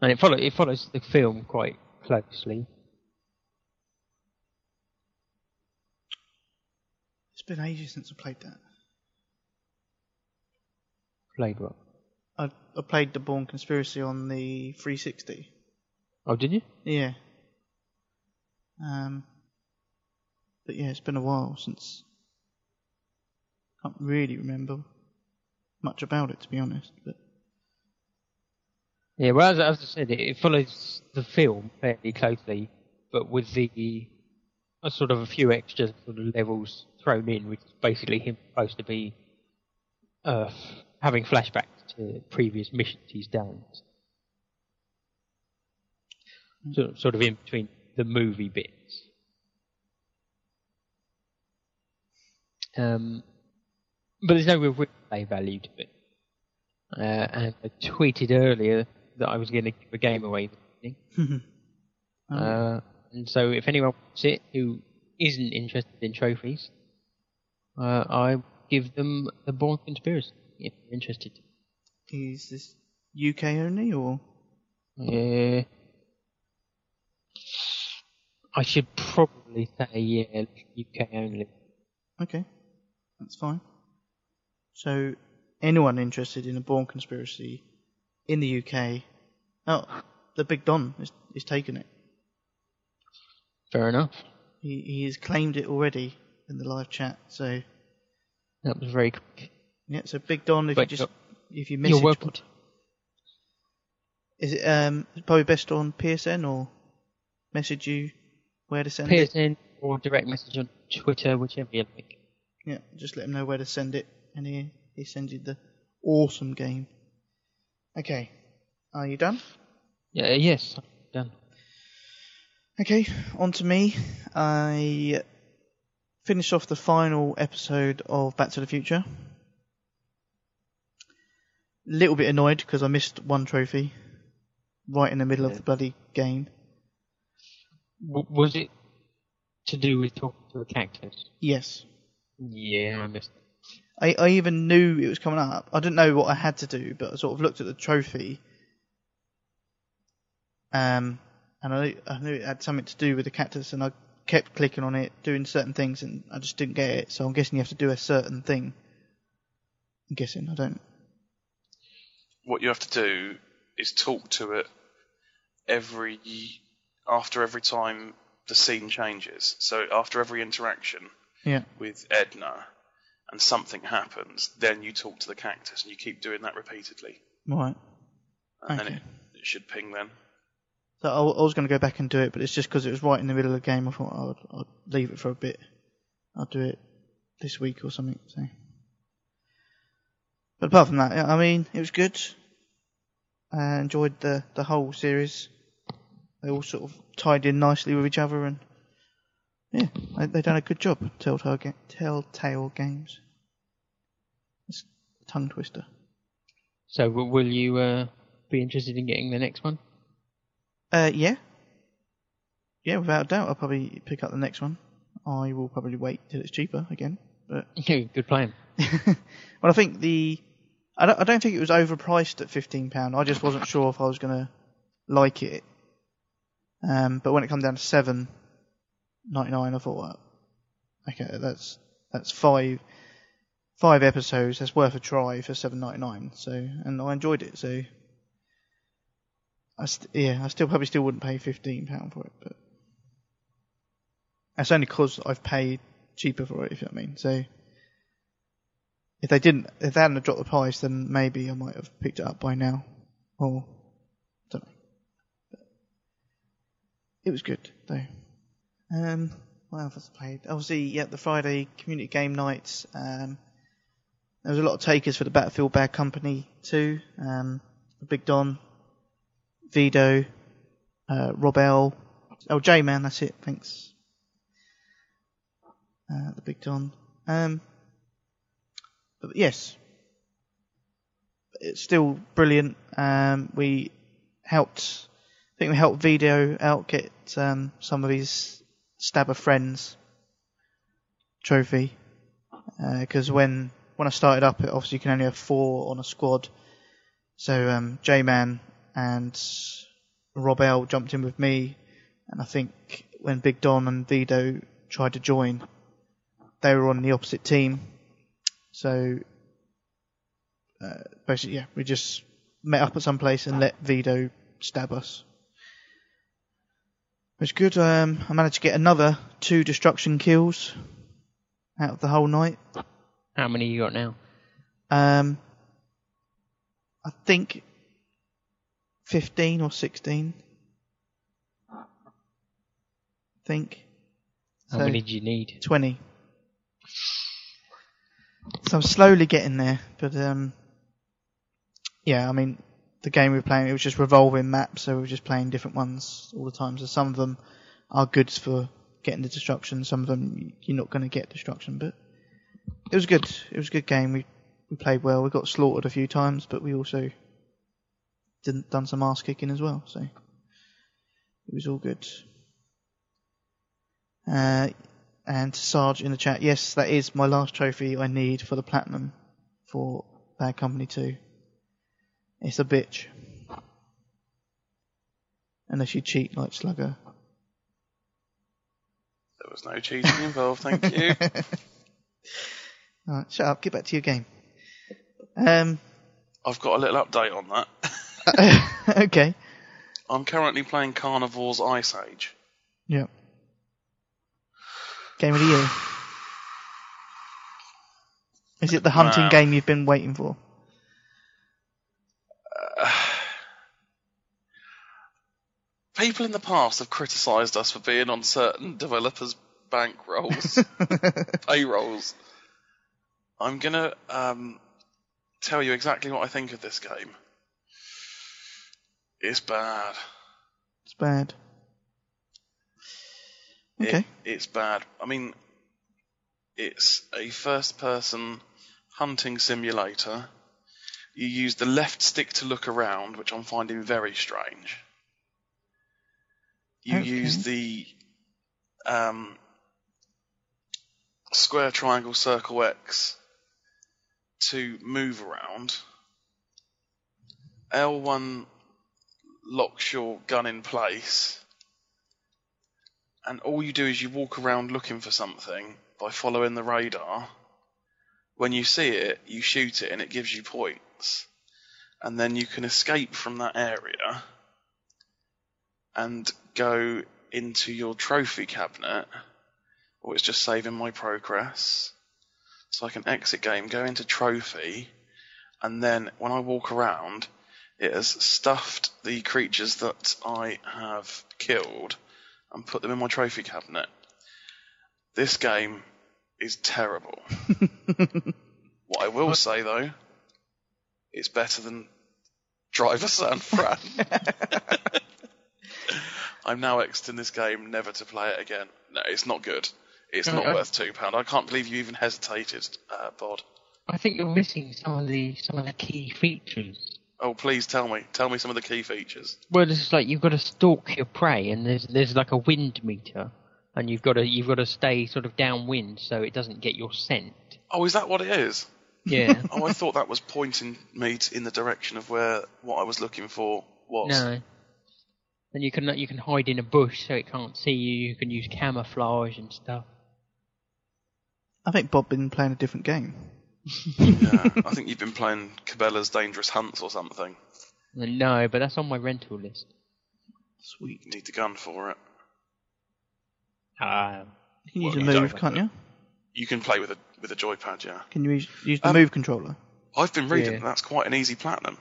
And it follow it follows the film quite closely. It's been ages since I played that. Played what? I, I played the Bourne Conspiracy on the 360. Oh, did you? Yeah. Um, but yeah, it's been a while since. I Can't really remember much about it, to be honest. But Yeah, well, as, as I said, it, it follows the film fairly closely, but with the a sort of a few extra sort of levels thrown in, which is basically him supposed to be uh, having flashbacks to previous missions he's done. Sort, sort of in between the movie bits. Um, but there's no real replay value to it. Uh, and I tweeted earlier that I was going to give a game away. Oh, Uh, And so, if anyone wants it who isn't interested in trophies, uh, I give them the Bourne Conspiracy if they're interested. Is this UK only or? Yeah. I should probably say yeah, UK only. Okay, that's fine. So, anyone interested in a Bourne Conspiracy in the UK? Oh, the Big Don is, is taking it. Fair enough. He he has claimed it already in the live chat. So That was very quick. yeah, so Big Don, if Wait, you just if you You're message, welcome. is it um probably best on PSN or message you where to send it? PSN or direct message on Twitter, whichever you like. Yeah, just let him know where to send it, and he he sends you the awesome game. Okay, are you done? Yeah, yes, done. Okay, on to me. I finished off the final episode of Back to the Future. Little bit annoyed because I missed one trophy right in the middle of the bloody game. W- was it to do with talking to a cactus? Yes. Yeah, I missed. I, I even knew it was coming up. I didn't know what I had to do, but I sort of looked at the trophy. Um, and I, I knew it had something to do with the cactus, and I kept clicking on it, doing certain things, and I just didn't get it. So I'm guessing you have to do a certain thing. I'm guessing. I don't. What you have to do is talk to it every after every time the scene changes. So after every interaction Yeah. with Edna and something happens, then you talk to the cactus and you keep doing that repeatedly. Right. And then it, it should ping then. So I, I was going to go back and do it, but it's just because it was right in the middle of the game. I thought oh, I would, I'd leave it for a bit. I'll do it this week or something. So. But apart from that, I mean, it was good. I enjoyed the the whole series. They all sort of tied in nicely with each other, and yeah, they've done a good job. Telltale ga- Telltale Games. It's a tongue twister. So, w- will you uh, be interested in getting the next one? Uh, yeah. Yeah, without a doubt, I'll probably pick up the next one. I will probably wait till it's cheaper again. But Good plan. well, I think the I don't, I don't think it was overpriced at fifteen pound. I just wasn't sure if I was gonna like it. Um, but when it come down to seven ninety nine, I thought, okay, that's that's five five episodes. That's worth a try for seven ninety nine. So, and I enjoyed it. So, I st- yeah, I still probably still wouldn't pay fifteen pound for it, but that's only because I've paid cheaper for it. If you know what I mean. So, if they didn't, if they hadn't dropped the price, then maybe I might have picked it up by now, or don't know. But it was good though. Um, what else I played? Obviously, yeah, the Friday community game nights. Um, there was a lot of takers for the Battlefield Bad Company too. Um, Big Don, Vido, uh, Rob L. Oh, J Man, that's it. Thanks. Uh, the Big Don. Um, but yes, it's still brilliant. Um, we helped, I think we helped Vido out get um, some of his Stabber Friends trophy. Because when when I started up, it obviously you can only have four on a squad. So um, J-Man and Rob L jumped in with me, and I think when Big Don and Vido tried to join, they were on the opposite team. So uh, basically, yeah, we just met up at some place and let Vido stab us. It was good. Um, I managed to get another two destruction kills out of the whole night. How many you got now? Um, I think 15 or 16. I think. How So, many do you need? 20. So I'm slowly getting there, but um, yeah, I mean, the game we were playing, it was just revolving maps, so we were just playing different ones all the time. So some of them are good for getting the destruction, some of them you're not going to get destruction, but it was good. It was a good game. We we played well. We got slaughtered a few times, but we also didn't done some ass kicking as well. So it was all good. Uh, and Sarge in the chat, yes, that is my last trophy I need for the platinum for Bad Company 2. It's a bitch. Unless you cheat like Slugger. There was no cheating involved, thank you. Alright, shut up, get back to your game. Um, I've got a little update on that. okay. I'm currently playing Carnivore's Ice Age. Yep. Game of the year. Is it the hunting Wow. game you've been waiting for? People in the past have criticised us for being on certain developers' bankrolls, payrolls. I'm gonna um, tell you exactly what I think of this game. It's bad. It's bad. It- Okay. it's bad. I mean, it's a first person hunting simulator. You use the left stick to look around, which I'm finding very strange. You Okay. use the um, square, triangle, circle, X to move around. L1 locks your gun in place and all you do is you walk around looking for something by following the radar. When you see it, you shoot it and it gives you points. And then you can escape from that area and go into your trophy cabinet, or it's just saving my progress. So I can exit game, go into trophy, and then when I walk around, it has stuffed the creatures that I have killed and put them in my trophy cabinet. This game is terrible. what I will say though, it's better than Driver San Fran. I'm now exiting this game, never to play it again. No, it's not good. It's not Okay. worth two pound. I can't believe you even hesitated, uh, Bod. I think you're missing some of the some of the key features. Oh, please tell me. Tell me some of the key features. Well, it's like you've got to stalk your prey, and there's there's like a wind meter, and you've got to you've got to stay sort of downwind so it doesn't get your scent. Oh, is that what it is? Yeah. Oh, I thought that was pointing me in the direction of where what I was looking for was. no. And you can you can hide in a bush so it can't see you. You can use camouflage and stuff. I think Bob's been playing a different game. Yeah, I think you've been playing Cabela's Dangerous Hunts or something. No, but that's on my rental list. Sweet. You need the gun for it. Ah. You can use Well, a move, don't, can't but- you? You can play with a with a joypad, yeah. Can you use, use the Um, move controller? I've been reading Yeah. that's quite an easy platinum.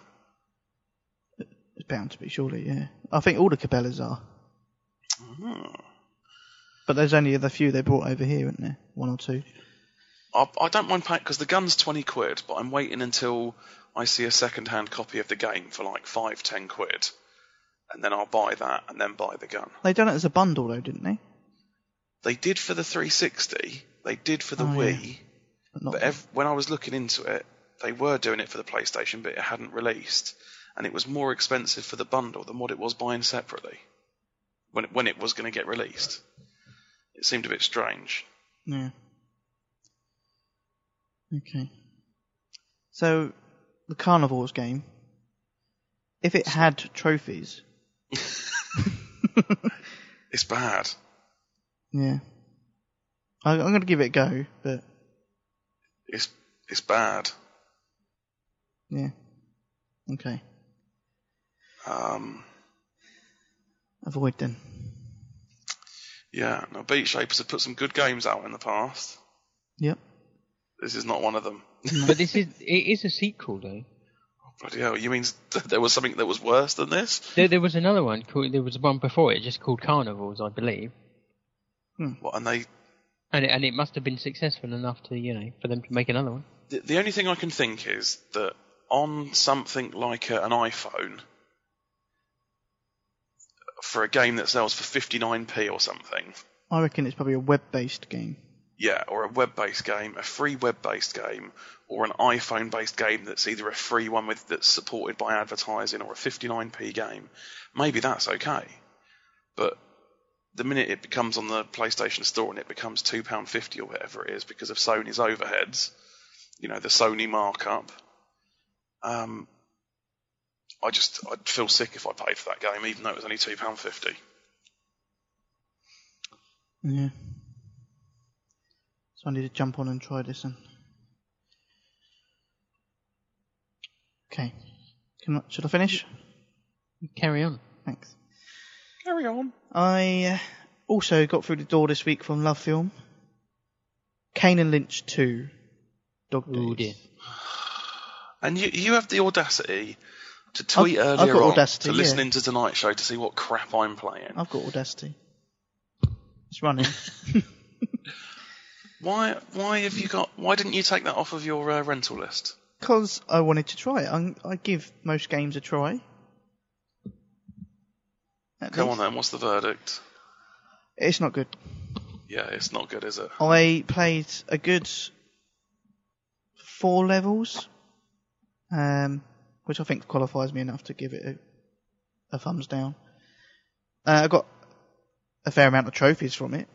It's bound to be, surely, yeah. I think all the Cabela's are. Hmm. But there's only the few they brought over here, isn't there? One or two. I, I don't mind paying because the gun's twenty quid, but I'm waiting until I see a second-hand copy of the game for like five, ten quid, and then I'll buy that and then buy the gun. They done it as a bundle though, didn't they? They did for the 360. They did for the Oh, yeah. Wii. But not But ev- when I was looking into it, they were doing it for the PlayStation, but it hadn't released, and it was more expensive for the bundle than what it was buying separately when it, when it was going to get released. It seemed a bit strange. Yeah. Okay. So, the Carnivores game, if it had trophies, It's bad. yeah. I, I'm going to give it a go, but It's it's bad. yeah. Okay. Um, Avoid them. yeah. Now, Beatshapers have put some good games out in the past. Yep. This is not one of them. But this is it is a sequel though. Oh, bloody hell! You mean there was something that was worse than this? There, there was another one called. There was one before it, just called Carnivores, I believe, What? And they and it, and it must have been successful enough to you know for them to make another one. The, the only thing I can think is that on something like a, an iPhone, for a game that sells for 59p or something, I reckon it's probably a web-based game. yeah, or a web-based game, a free web-based game, or an iPhone-based game that's either a free one with that's supported by advertising or a 59p game, maybe that's okay. But the minute it becomes on the PlayStation Store and it becomes two pound fifty or whatever it is because of Sony's overheads, you know, the Sony markup. Um, I just I'd feel sick if I paid for that game, even though it was only two pound fifty. Yeah. So I need to jump on and try this then. Okay. Can I, should I finish? Carry on. Thanks. Carry on. I uh, also got through the door this week from LoveFilm. Kane and Lynch 2. Dog Oh Days. dear. And you you have the audacity to tweet I've- I've earlier got on audacity, to yeah. listening to Tonight Show to see what crap I'm playing. I've got Audacity. It's running. Why why have you got? Why didn't you take that off of your uh, rental list? Because I wanted to try it. I, I give most games a try. At Come on then. What's the verdict? It's not good. Yeah, it's not good, is it? I played a good four levels, um, which I think qualifies me enough to give it a, a thumbs down. Uh, I got a fair amount of trophies from it,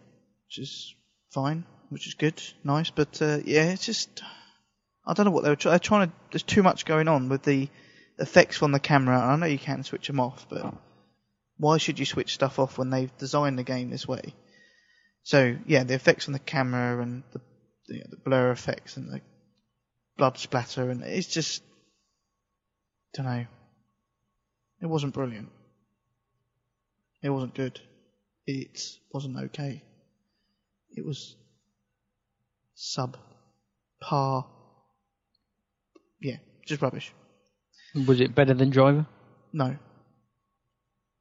which is fine, which is good, nice. But uh, yeah, it's just I don't know what they were try- they're trying to. There's too much going on with the effects from the camera. I know you can switch them off, but why should you switch stuff off when they've designed the game this way? So yeah, the effects on the camera and the the, the blur effects and the blood splatter and it's just don't know. It wasn't brilliant. It wasn't good. It wasn't okay. It was sub par. Yeah, just rubbish. Was it better than Driver? No,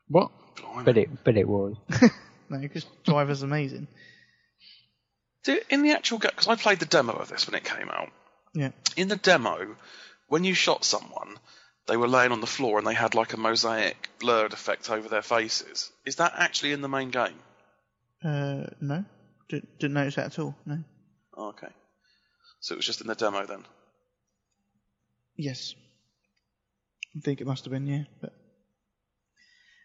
What? Blimey. Bet it. Bet it was. no, because Driver's amazing. Do- In the actual game, because I played the demo of this when it came out. Yeah. In the demo, when you shot someone, they were laying on the floor and they had like a mosaic blurred effect over their faces. Is that actually in the main game? Uh, no, didn't, didn't notice that at all. No. Oh, okay. So it was just in the demo then. Yes. I think it must have been, yeah. But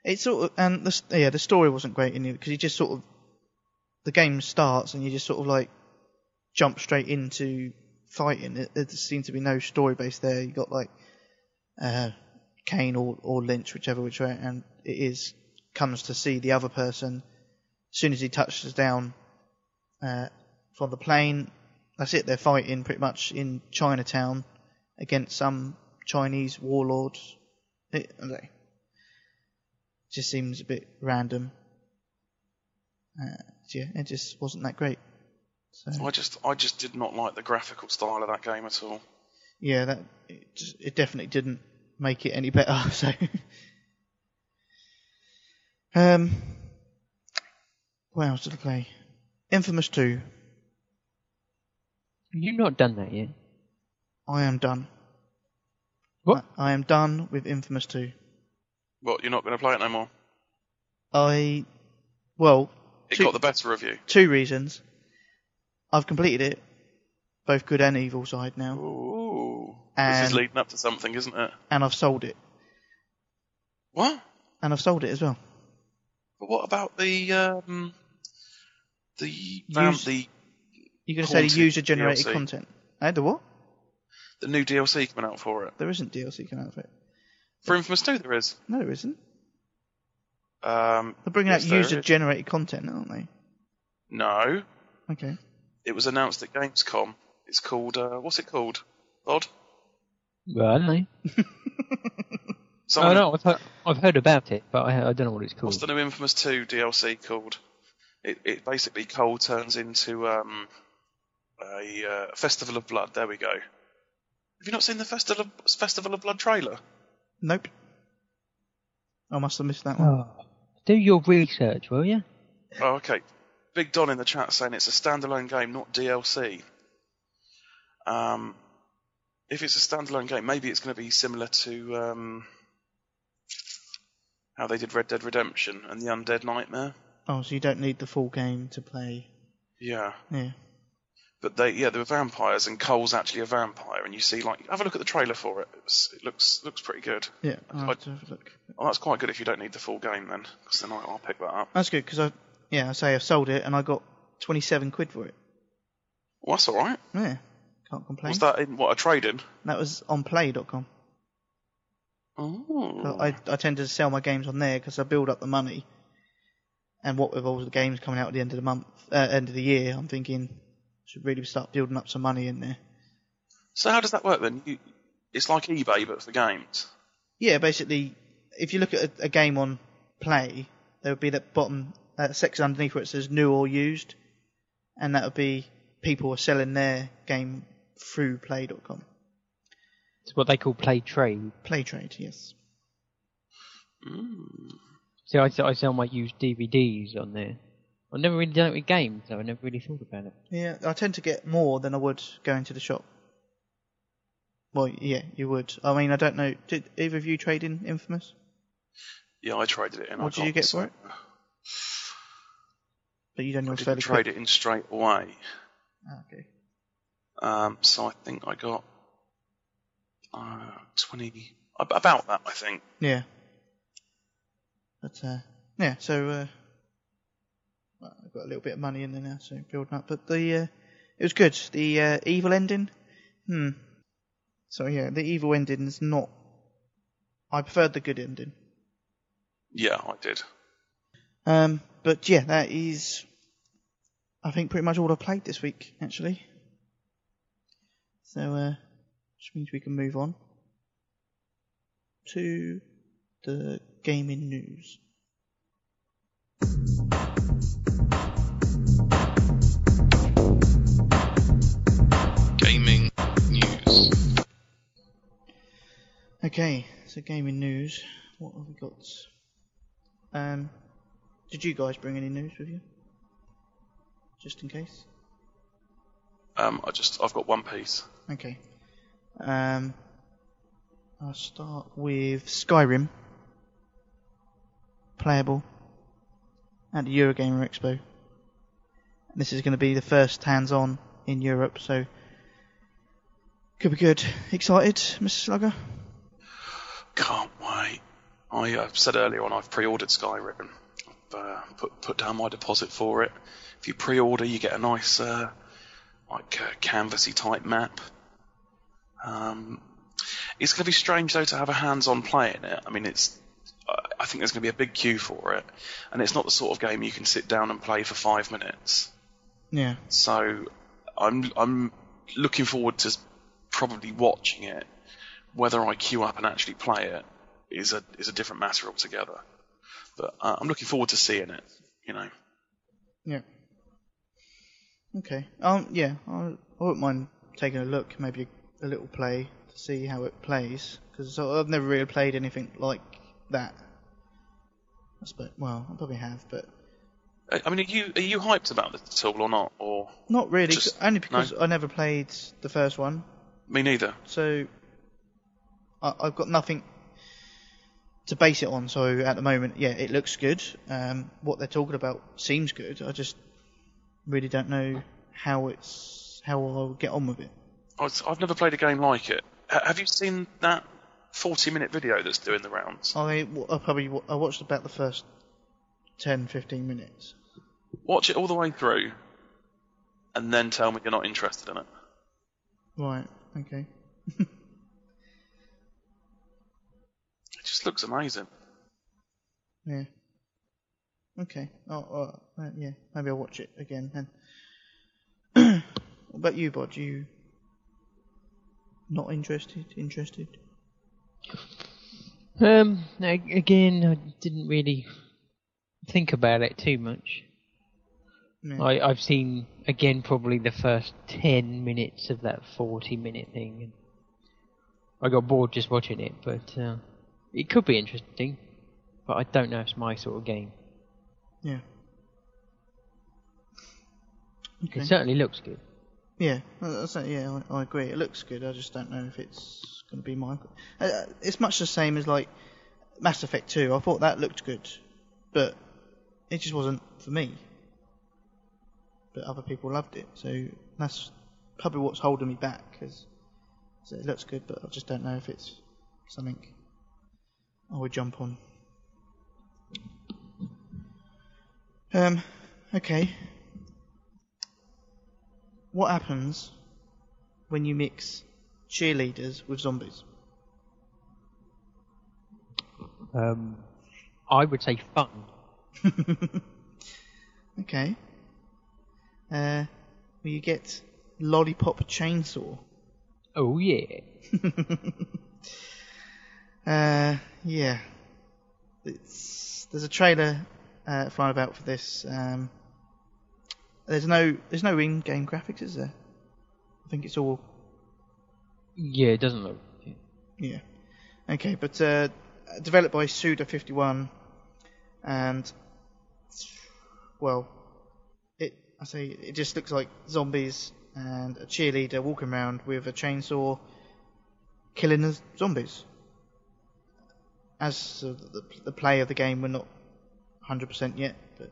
it's sort of, and the yeah, the story wasn't great in it because you just sort of the game starts and you just sort of like jump straight into fighting. It, there seems to be no story base there. You got like uh, Kane or or Lynch, whichever which way, and it is comes to see the other person. As soon as he touches down uh, from the plane, that's it. They're fighting pretty much in Chinatown against some Chinese warlords. It, just seems a bit random. Uh, yeah, it just wasn't that great. So I just, I just did not like the graphical style of that game at all. Yeah, that it, just, it definitely didn't make it any better. So um, what else did I play? Infamous Two. You've not done that yet. I am done. What? I, I am done with Infamous Two. What? You're not going to play it no more? I well, It two, got the better of you. two reasons. I've completed it, both good and evil side now, Ooh. This And- is leading up to something, isn't it? and I've sold it, What? and I've sold it as well. But what about the um, the Use- the You're going to say the user-generated DLC. content? Eh, the what? the new DLC coming out for it? There isn't DLC coming out of it. For Infamous 2 there is. No, there isn't. Um, They're bringing yes, out there is. user-generated content, aren't they? No, Okay. it was announced at Gamescom. It's called uh, what's it called? Odd. Well, I don't know. Oh no, I've heard, I've heard about it, but I, I don't know what it's called. What's the new Infamous 2 DLC called? It, it basically Cole turns into um, a uh, Festival of Blood. There we go. Have you not seen the Festival of, Festival of Blood trailer? Nope. I must have missed that one. Oh, do your research, will you? Oh, okay. Big Don in the chat saying it's a standalone game, not DLC. Um, if it's a standalone game, maybe it's going to be similar to um, how they did Red Dead Redemption and the Undead Nightmare. Oh, so you don't need the full game to play. Yeah, Yeah. but they yeah they were vampires and Cole's actually a vampire, and you see like have a look at the trailer for it. It's, it looks looks pretty good. Yeah. I'll I- have to have a look. Oh, that's quite good if you don't need the full game then, because then I- I'll pick that up. That's good because I yeah, I say I sold it and I got 27 quid for it. Well, that's all right. Yeah, can't complain. Was that in what a trade in? That was on play.com. Oh. I, I tend to sell my games on there because I build up the money. And what with all the games coming out at the end of the month, uh, end of the year, I'm thinking should really start building up some money in there. So how does that work then? You, it's like eBay but for games. Yeah, basically, if you look at a, a game on play, there would be that bottom uh, section underneath where it says new or used, and that would be people are selling their game through play.com. It's what they call play trade. Play trade, yes. Mm. See, I, I sell my used DVDs on there. I've never really done it with games, though. I never really thought about it. Yeah, I tend to get more than I would going to the shop. Well, yeah, you would. I mean, I don't know. Did either of you trade in Infamous? Yeah, I traded it in. I did got you get for it? But you don't know I it's didn't trade quick. it in straight away. Ah, okay. Um, so I think I got uh, 20, about that, I think. Yeah. But uh, yeah, so uh, well, I've got a little bit of money in there now, so building up. But the uh, it was good. The uh, evil ending. Hmm. So yeah, the evil ending is not. I preferred the good ending. Yeah, I did. Um, but yeah, that is, I think, pretty much all I've played this week, actually. So, uh, which means we can move on to the gaming news. Gaming news. Okay, so gaming news. What have we got? Um, did you guys bring any news with you? Just in case. Um, I just, I've got one piece. Okay. Um, I'll start with Skyrim. Playable at the Eurogamer Expo. This is going to be the first hands-on in Europe, so could be good. Excited, Mr. Slugger? Can't wait. I said earlier on I've pre-ordered Skyrim. I've uh, put put down my deposit for it. If you pre-order, you get a nice uh, like uh, canvassy type map. Um, it's going to be strange though to have a hands-on play in it. I mean, it's I- I think there's going to be a big queue for it, and it's not the sort of game you can sit down and play for five minutes. Yeah. So I'm I'm looking forward to probably watching it. Whether I queue up and actually play it is a is a different matter altogether. But uh, I'm looking forward to seeing it. You know, Yeah. Okay. Um. Yeah. I, I wouldn't mind taking a look, maybe a little play to see how it plays, because I've never really played anything like that. I suppose. Well, I probably have, but I I mean, are you are you hyped about this at all or not? Or not really. Just- only because I never played the first one, me neither. so I, I've got nothing to base it on. So at the moment, yeah, it looks good. Um, what they're talking about seems good. I just really don't know how it's how I'll get on with it. Oh, Was- I've never played a game like it. Have you seen that 40 minute video that's doing the rounds? I, I probably I watched about the first 10, 15 minutes. Watch it all the way through, and then tell me you're not interested in it. Right. Okay. It just looks amazing. Yeah. Okay. Oh, uh, yeah. Maybe I'll watch it again then. what about you, Bod? You not interested? Interested? Um, again, I didn't really think about it too much. Yeah. I, I've seen again probably the first ten minutes of that forty-minute thing, and I got bored just watching it. But uh, it could be interesting, but I don't know if it's my sort of game. Yeah. Okay. It certainly looks good. Yeah, that's yeah, I, I agree. It looks good. I just don't know if it's going to be my. Uh, it's much the same as like Mass Effect 2. I thought that looked good, but it just wasn't for me. But other people loved it, so that's probably what's holding me back. Cause, so it looks good, but I just don't know if it's something I would jump on. Um, Okay. What happens when you mix cheerleaders with zombies? Um, I would say fun. Okay. Uh, well, you get lollipop chainsaw. Oh yeah. Uh, yeah. It's there's a trailer uh, flying about for this. Um, there's no there's no in-game graphics, is there? I think it's all Yeah, it doesn't look. yeah. Okay, but uh, developed by Suda51, and well, it I say it just looks like zombies and a cheerleader walking around with a chainsaw, killing the zombies. As the, the play of the game, we're not 100% yet, but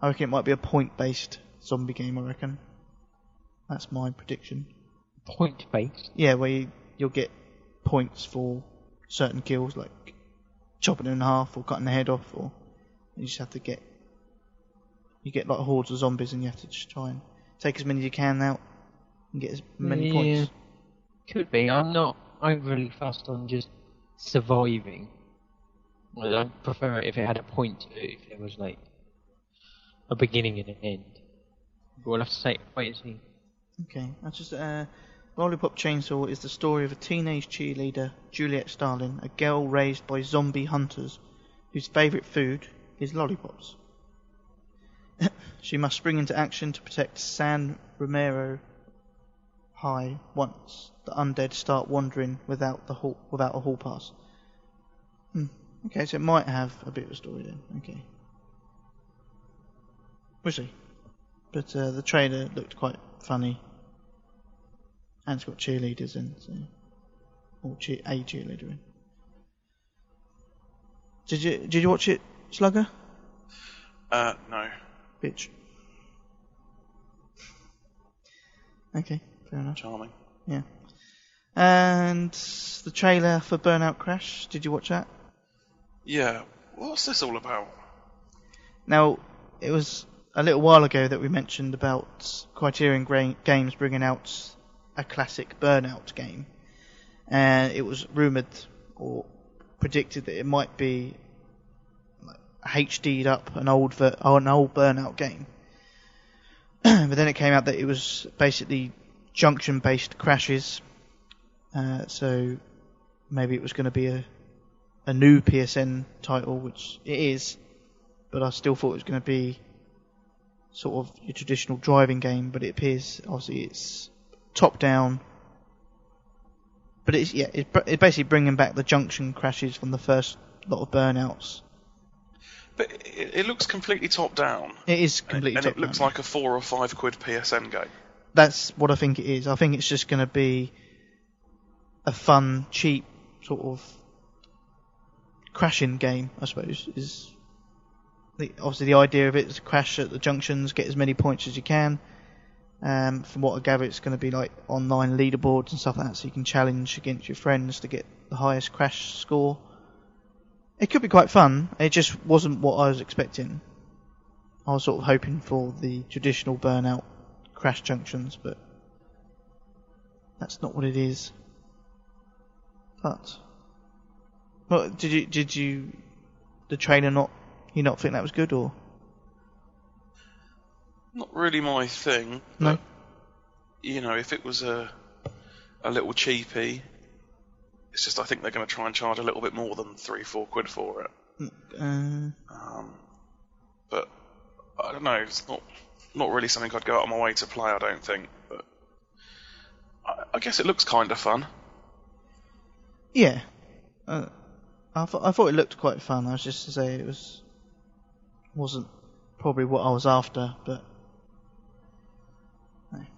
I reckon it might be a point-based zombie game. I reckon that's my prediction. Point based. Yeah, where you, you'll get points for certain kills, like chopping it in half or cutting the head off, or you just have to get you get like hordes of zombies and you have to just try and take as many as you can out and get as many Yeah. points. Could be. I'm not overly fussed on just surviving. I'd prefer it if it had a point to it, if there was like a beginning and an end. But we'll have to say, wait and see. Okay, that's just uh, Lollipop Chainsaw is the story of a teenage cheerleader, Juliet Starling, a girl raised by zombie hunters, whose favourite food is lollipops. she must spring into action to protect San Romero High once the undead start wandering without the hall, without a hall pass. Hmm. Okay, so it might have a bit of a story then. Okay, we'll see. But uh, the trailer looked quite funny. And it's got cheerleaders in, so. Or cheer, a cheerleader in. Did you did you watch it, Slugger? Uh, no. Bitch. Okay, fair enough. Charming. Yeah. And the trailer for Burnout Crash, did you watch that? Yeah. What's this all about? Now, it was a little while ago that we mentioned about Criterion Gra- Games bringing out a classic Burnout game, and it was rumored or predicted that it might be HD'd up an old ver- or an old Burnout game. but then it came out that it was basically junction-based crashes, uh, so maybe it was going to be a a new PSN title, which it is, but I still thought it was going to be sort of your traditional driving game. But it appears, obviously, it's top down. But it's yeah, it's, it's basically bringing back the junction crashes from the first lot of burnouts. But it, it looks completely top down. It is completely And, completely and it looks like a four or five quid PSN game. That's what I think it is. I think it's just going to be a fun, cheap sort of crashing game. I suppose is the, obviously the idea of it is to crash at the junctions, get as many points as you can. Um, from what I gather, it's going to be like online leaderboards and stuff like that, so you can challenge against your friends to get the highest crash score. It could be quite fun. It just wasn't what I was expecting. I was sort of hoping for the traditional burnout crash junctions, but that's not what it is. But, well, did you did you the trainer not you not think that was good or Not really my thing. no? But, you know, if it was a a little cheapy, it's just I think they're going to try and charge a little bit more than three, four quid for it. Uh, Um, but I don't know. It's not not really something I'd go out of my way to play. I don't think. But I, I guess it looks kind of fun. yeah, uh, I thought I thought it looked quite fun. I was just to say it was wasn't probably what I was after, but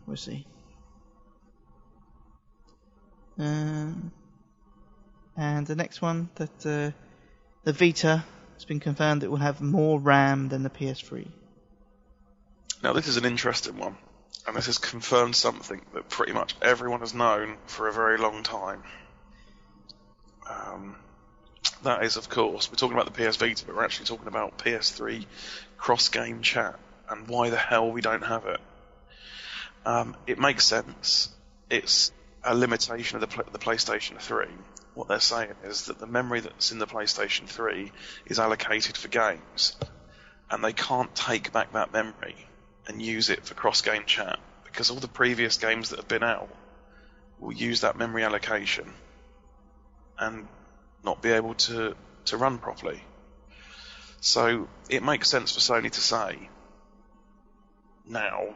we'll see. Um, and the next one that uh, the Vita has been confirmed it will have more RAM than the PS3. Now this is an interesting one, and this has confirmed something that pretty much everyone has known for a very long time. Um, that is, of course, we're talking about the PS Vita, but we're actually talking about PS3 cross-game chat and why the hell we don't have it. Um, it makes sense. It's a limitation of the, the PlayStation 3. What they're saying is that the memory that's in the PlayStation 3 is allocated for games, and they can't take back that memory and use it for cross-game chat because all the previous games that have been out will use that memory allocation and not be able to, to run properly. So it makes sense for Sony to say now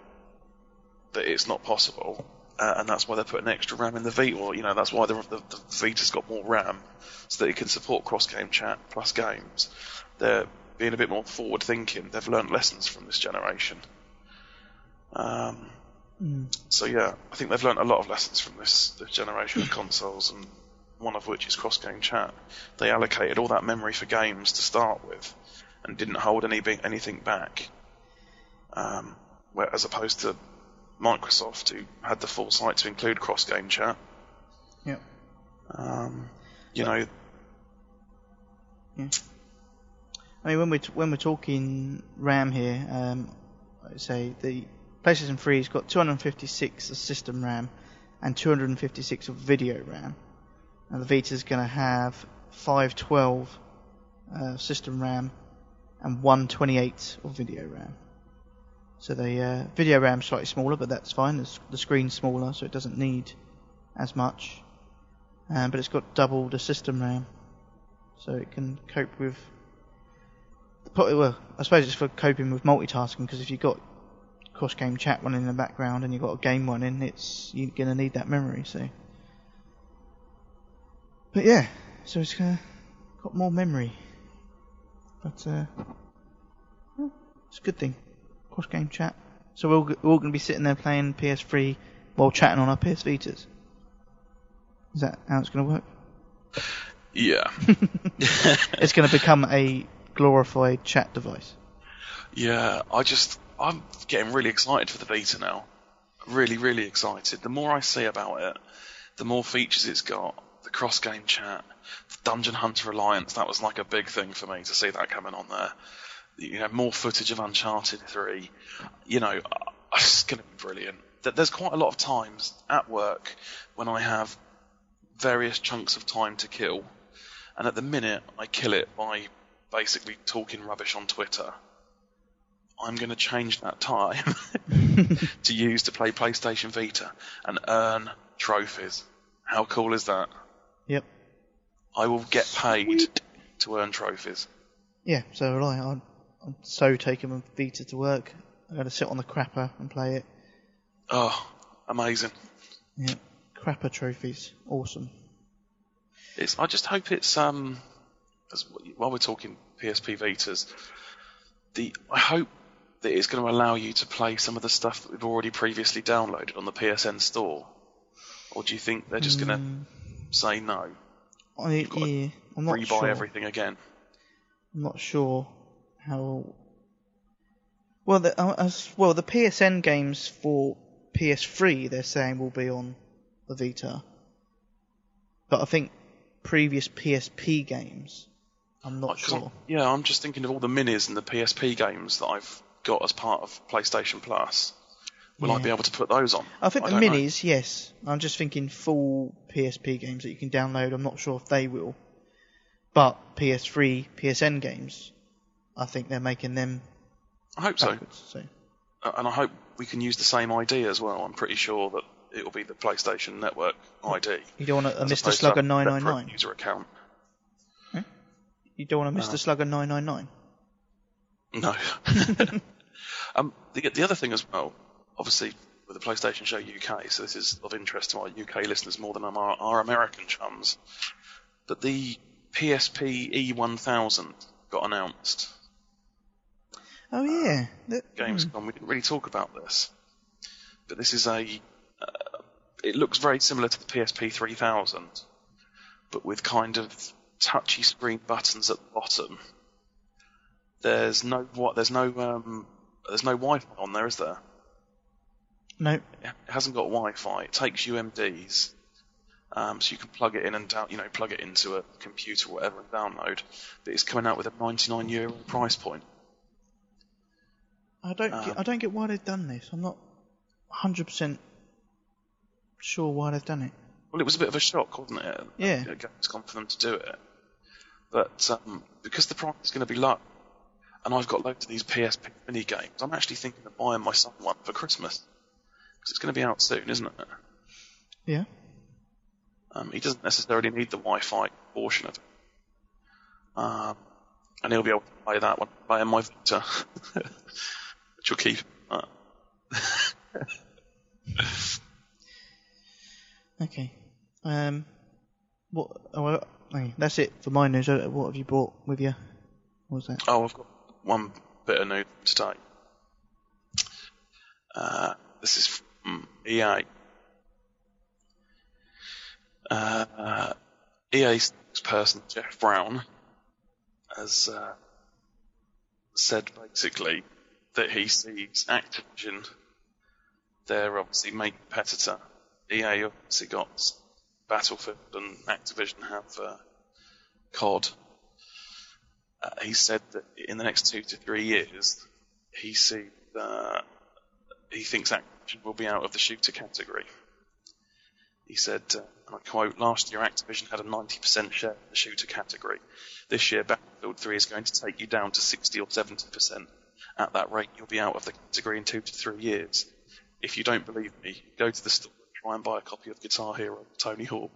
that it's not possible, uh, and that's why they're putting extra RAM in the Vita. Or, you know, that's why the, the, the Vita's got more RAM, so that it can support cross-game chat plus games. They're being a bit more forward-thinking. They've learned lessons from this generation. Um, so yeah, I think they've learned a lot of lessons from this, this generation of consoles, and one of which is cross-game chat. They allocated all that memory for games to start with, and didn't hold any anything back. Um, where, as opposed to Microsoft, who had the foresight to include cross-game chat. Yep. Um, you know, Yeah. I mean, when we're t- when we're talking RAM here, um, I'd say the PlayStation 3's got 256 of system RAM and 256 of video RAM, and the Vita is going to have 512 uh, system RAM and 128 of video RAM. So the uh, video RAM slightly smaller, but that's fine. The, the screen's smaller, so it doesn't need as much. Um, but it's got double the system RAM, so it can cope with. Well, I suppose it's for coping with multitasking because if you've got cross-game chat running in the background and you've got a game running, it's you're gonna need that memory. So, but yeah, so it's uh, got more memory, but uh, well, it's a good thing. Cross-game chat. So we're all, all gonna be sitting there playing PS3 while chatting on our PS Vitas. Is that how it's gonna work? yeah, It's gonna become a glorified chat device. yeah. I just, I'm getting really excited for the Vita now. Really, really excited. The more I see about it, the more features it's got. The cross-game chat, the Dungeon Hunter Alliance. That was like a big thing for me to see that coming on there. You know, more footage of Uncharted 3. You know, uh, it's going to be brilliant. There's quite a lot of times at work when I have various chunks of time to kill, and at the minute I kill it by basically talking rubbish on Twitter. I'm going to change that time to use to play PlayStation Vita and earn trophies. How cool is that? Yep. I will get paid to earn trophies. Yeah, so will I. I'm, I'm so taking my Vita to work. I'm going to sit on the crapper and play it. Oh, amazing. Yeah. Crapper trophies. Awesome. It's, I just hope it's um, as, while we're talking PSP Vitas, the I hope that it's going to allow you to play some of the stuff that we've already previously downloaded on the PSN store, or do you think they're just going to say no, I, gotta yeah, I'm not rebuy sure. everything again? I'm not sure how. Well, the, uh, as well, the PSN games for PS3 they're saying will be on the Vita, but I think previous PSP games, I'm not Like, 'cause I'm- sure. yeah, I'm just thinking of all the minis and the PSP games that I've got as part of PlayStation Plus. Will I be able to put those on? I think the don't know. minis, yes. I'm just thinking full PSP games that you can download. I'm not sure if they will, but PS3, PSN games, I think they're making them I hope so. So Uh, and I hope we can use the same ID as well. I'm pretty sure that it will be the PlayStation Network ID. you don't want a, Mr. Slugger a separate 999. user account. You don't want a Mr. Uh. Slugger 999. No. um, the, the other thing as well, obviously with the PlayStation Show UK, so this is of interest to our UK listeners more than our, our American chums, But the PSP E1000 got announced. Oh yeah, The- Gamescom. We didn't really talk about this, but this is a. Uh, it looks very similar to the PSP 3000, but with kind of touchy screen buttons at the bottom. There's no what? There's no um. There's no Wi-Fi on there, is there? No, It hasn't got Wi-Fi. It takes UMDs, Um, so you can plug it in and down, you know, plug it into a computer or whatever and download. But it's coming out with a 99 euro price point. I don't Um, get, I don't get why they've done this. I'm not 100% sure why they've done it. Well, it was a bit of a shock, wasn't it? Yeah. It's gone for them to do it. But um, because the price is going to be low, and I've got loads of these PSP mini games, I'm actually thinking of buying my son one for Christmas. Because it's going to be out soon, isn't it? Yeah. Um, he doesn't necessarily need the Wi-Fi portion of it. Um, and he'll be able to play that one via my Vita, which will keep. Uh, Okay. Um, what? Oh, that's it for my news. Uh, What have you brought with you? What was that? oh, I've got one bit of news today. Uh, this is EA. Uh, EA spokesperson Jeff Brown has uh, said basically that he sees Activision, their obviously main competitor. EA obviously got Battlefield and Activision have uh, COD. Uh, he said that in the next two to three years, he sees uh, he thinks Activision will be out of the shooter category. He said, uh, and I quote, last year Activision had a 90% share in the shooter category. This year Battlefield 3 is going to take you down to 60 or 70%. At that rate, you'll be out of the category in two to three years. If you don't believe me, go to the store and try and buy a copy of Guitar Hero Tony Hawk.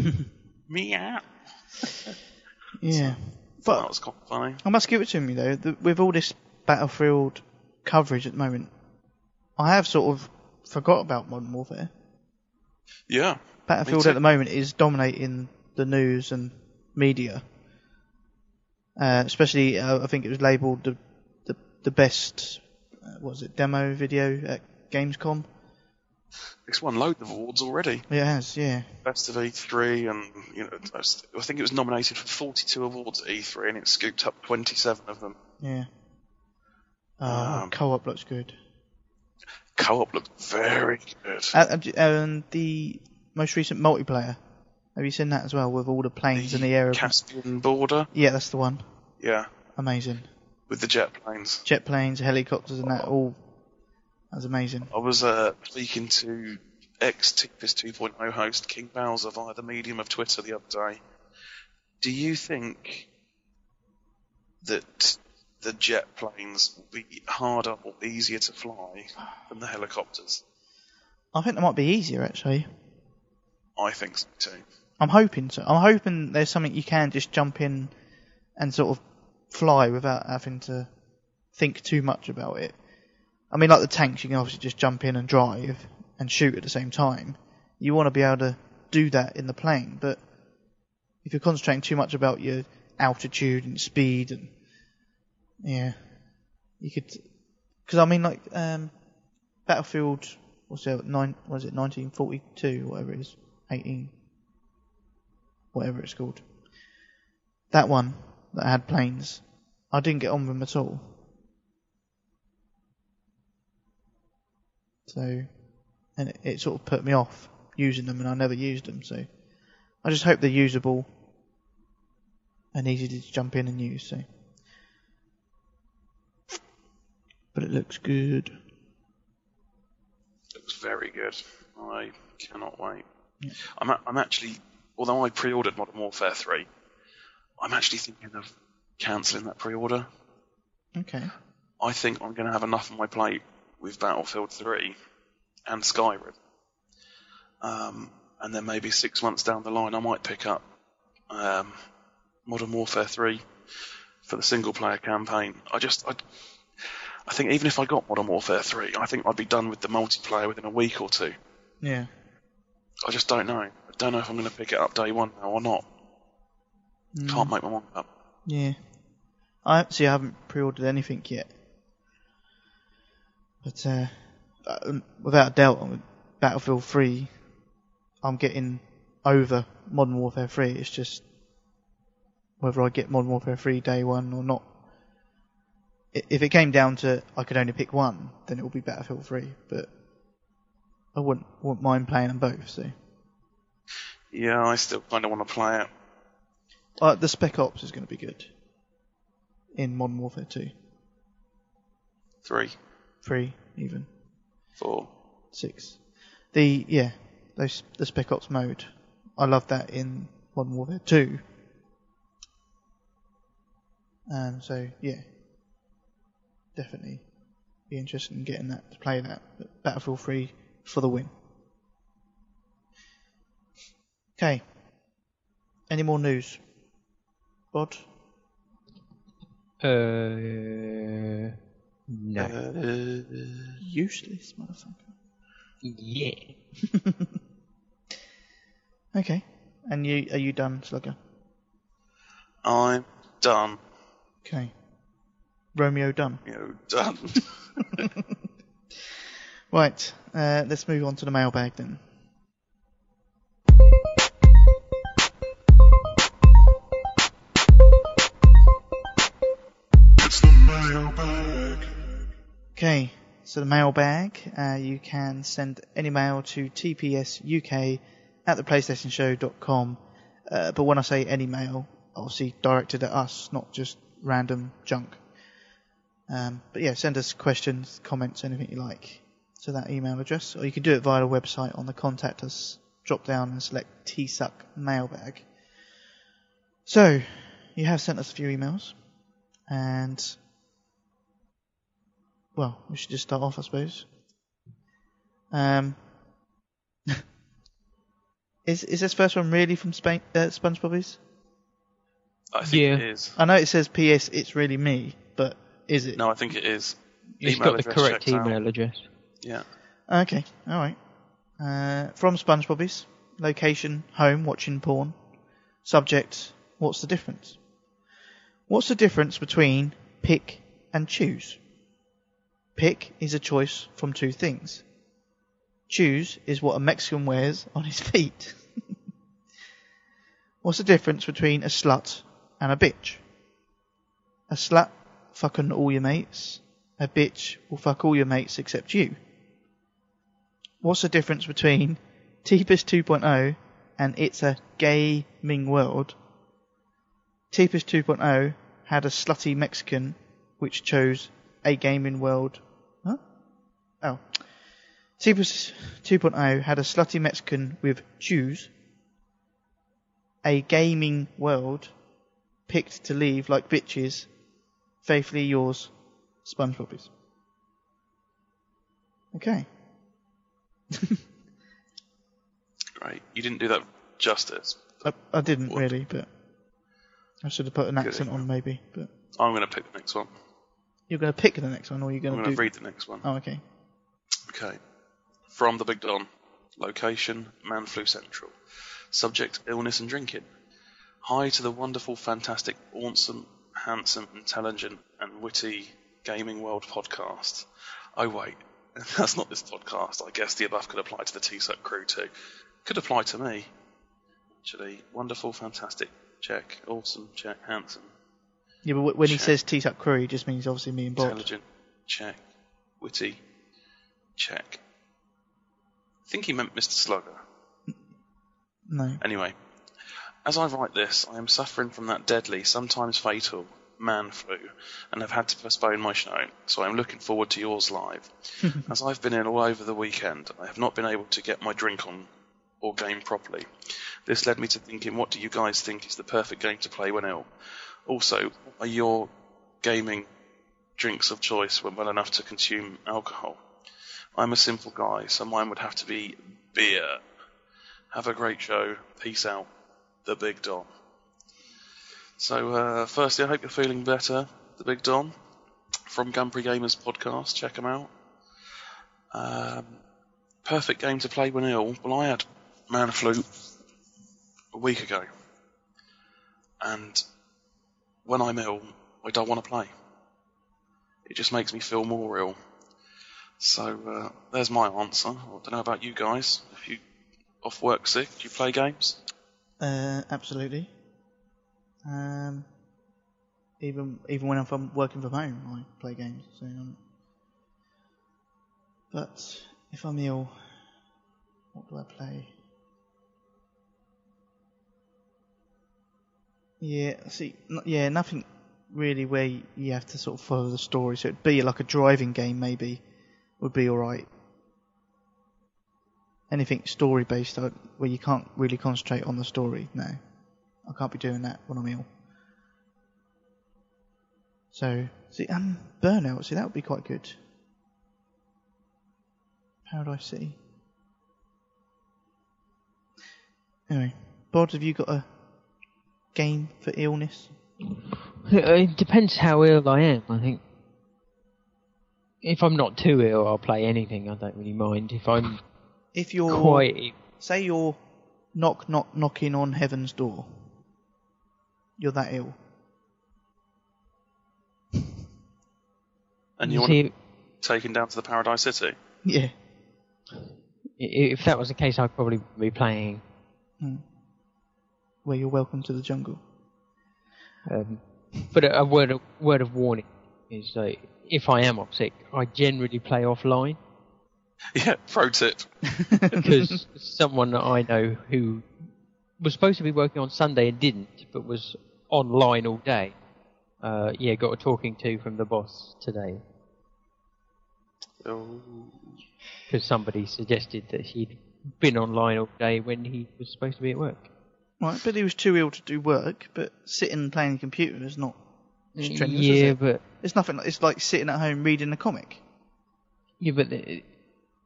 Meow. Yeah. that But was quite funny. I must give it to him, though. The, with all this Battlefield coverage at the moment, I have sort of forgot about Modern Warfare. Yeah. Battlefield at the moment is dominating the news and media. Uh, especially, uh, I think it was labelled the, the the best, uh, what was it, demo video at Gamescom. It's won loads of awards already. It has, yeah. Best of E3, and you know, I think it was nominated for 42 awards at E3, and it scooped up 27 of them. Yeah. Uh, Um, co-op looks good. Co-op looked very good. Uh, and the most recent multiplayer. Have you seen that as well with all the planes in the air? of- Caspian border, Yeah, that's the one. yeah, Amazing. with the jet planes. Jet planes, helicopters, and that all. That's amazing. I was uh, speaking to ex Tipis 2.0 host King Bowser via the medium of Twitter the other day. Do you think that the jet planes will be harder or easier to fly than the helicopters? I think that might be easier actually. I think so too. I'm hoping so. I'm hoping there's something you can just jump in and sort of fly without having to think too much about it. I mean, like the tanks, you can obviously just jump in and drive and shoot at the same time. You want to be able to do that in the plane, but if you're concentrating too much about your altitude and speed and yeah, you could. Because I mean, like um, Battlefield, what's it? Nine? Was it 1942? Whatever it is, 18 whatever it's called. That one that had planes, I didn't get on with them at all. So, and it, it sort of put me off using them, and I never used them. So, I just hope they're usable and easy to jump in and use. So, but it looks good. It was very good. I cannot wait. Yeah. I'm, a- I'm actually, although I pre-ordered Modern Warfare 3, I'm actually thinking of cancelling that pre-order. Okay. I think I'm going to have enough on my plate with Battlefield 3 and Skyrim. Um, and then maybe six months down the line, I might pick up um, Modern Warfare 3 for the single player campaign. I just, I, I think even if I got Modern Warfare 3, I think I'd be done with the multiplayer within a week or two. Yeah. I just don't know. I don't know if I'm going to pick it up day one now or not. Mm. Can't make my mind up. Yeah. I see. I haven't pre-ordered anything yet. But uh, uh, without a doubt, on Battlefield 3, I'm getting over Modern Warfare 3. It's just whether I get Modern Warfare 3 day one or not. If it came down to I could only pick one, then it would be Battlefield 3. But I wouldn't wouldn't mind playing them both. So Yeah, I still kind of want to play it. Uh, the Spec Ops is going to be good in Modern Warfare 2. Three, Three, even. four. Six. The, yeah, those, the Spec Ops mode. I love that in Modern Warfare 2. Um, so, yeah. Definitely be interested in getting that to play that. But Battlefield 3 for the win. Okay. Any more news? Bod? Uh, no. Uh, Useless, motherfucker. yeah. Okay. And you are you done, Slugger? I'm done. Okay. Romeo done. You know, done. Right. Uh, let's move on to the mailbag then. it's the mailbag. Okay. So the mailbag, uh, you can send any mail to tpsuk at theplaystationshow.com. Uh, but when I say any mail, obviously directed at us, not just random junk. Um, but yeah, send us questions, comments, anything you like to that email address, or you can do it via the website on the contact us drop down and select TSUC mailbag. So, you have sent us a few emails, and well, we should just start off, I suppose. Um, is is this first one really from Spain, uh, SpongeBobbies? I think Yeah. it is. I know it says P.S. It's really me, but is it? No, I think it is. Email got the correct checks out. email address. Yeah. Okay, all right. Uh, from SpongeBobbies, location, home, watching porn. Subject, what's the difference? What's the difference between pick and choose? Pick is a choice from two things. Choose is what a Mexican wears on his feet. What's the difference between a slut and a bitch? A slut fucking all your mates. A bitch will fuck all your mates except you. What's the difference between T-Pis 2.0 and It's a Gaming World? T-Pis 2.0 had a slutty Mexican which chose a gaming world. Huh? Oh. T-Pis 2.0 had a slutty Mexican with Jews. A gaming world picked to leave like bitches. Faithfully yours, SpongeBobbies. Okay. Great. You didn't do that justice. I, I didn't What? really, but I should have put an accent on maybe. But I'm going to pick the next one. you're going to pick the next one, or you're going to do? read the next one. Oh, okay. Okay. From the Big Don. Location, Man Flu Central. Subject, illness and drinking. Hi to the wonderful, fantastic, awesome, handsome, intelligent, and witty Gaming World podcast. Oh, wait. That's not this podcast. I guess the above could apply to the TSUC crew too. Could apply to me. Actually, wonderful, fantastic, check. Awesome, check. Handsome, Yeah, but wh- when he says T-Tuck Crew, he just means obviously me and Bob. intelligent, check. Witty, check. I think he meant Mr. Slugger. No. Anyway, as I write this, I am suffering from that deadly, sometimes fatal, man flu, and have had to postpone my show, so I am looking forward to yours live. as I've been in all over the weekend, I have not been able to get my drink on or game properly. This led me to thinking, what do you guys think is the perfect game to play when ill? Also, are your gaming drinks of choice when well enough to consume alcohol? I'm a simple guy, so mine would have to be beer. Have a great show. Peace out. The Big Don. So, uh, firstly, I hope you're feeling better. The Big Don from Grumpy Gamers podcast. Check them out. Um, perfect game to play when ill. Well, I had man flu a week ago, and when I'm ill, I don't want to play. It just makes me feel more ill. So uh, there's my answer. I don't know about you guys. If you off work sick, do you play games? Uh, absolutely. Um, even even when I'm working from home, I play games. So, um, but if I'm ill, what do I play? Yeah, see, n- yeah, nothing really where you have to sort of follow the story. So it'd be like a driving game, maybe, would be alright. Anything story based where you can't really concentrate on the story, no. I can't be doing that when I'm ill. So, see, um, Burnout, see, that would be quite good. Paradise City. Anyway, Bod, have you got a game for illness? It depends how ill I am, I think. If I'm not too ill, I'll play anything. I don't really mind. If I'm If you're quite say you're knock knock knocking on heaven's door. You're that ill. And you You want see, to down to the Paradise City? Yeah. i- if that was the case, I'd probably be playing. Where you're welcome to the jungle. Um, but a, a word of word of warning is uh, if I am off sick, I generally play offline Yeah, pro tip. because someone that I know who was supposed to be working on Sunday and didn't, but was online all day. Uh, yeah, got a talking to from the boss today Oh, because somebody suggested that he'd been online all day when he was supposed to be at work. Right, but he was too ill to do work, but sitting and playing the computer is not strenuous, is yeah, it? but It's nothing like it's like sitting at home reading a comic. yeah, but the,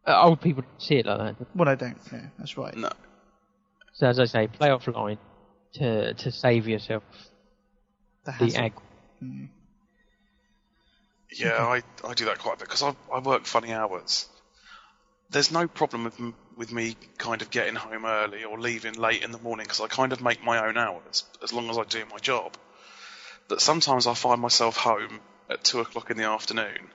uh, old people see it like that. Well I don't, yeah, that's right. no. So as I say, play offline to to save yourself The the hassle. ag. Mm. Yeah, I, I do that quite a bit because I, I work funny hours. There's no problem with, with me kind of getting home early or leaving late in the morning because I kind of make my own hours as long as I do my job. But sometimes I find myself home at two o'clock in the afternoon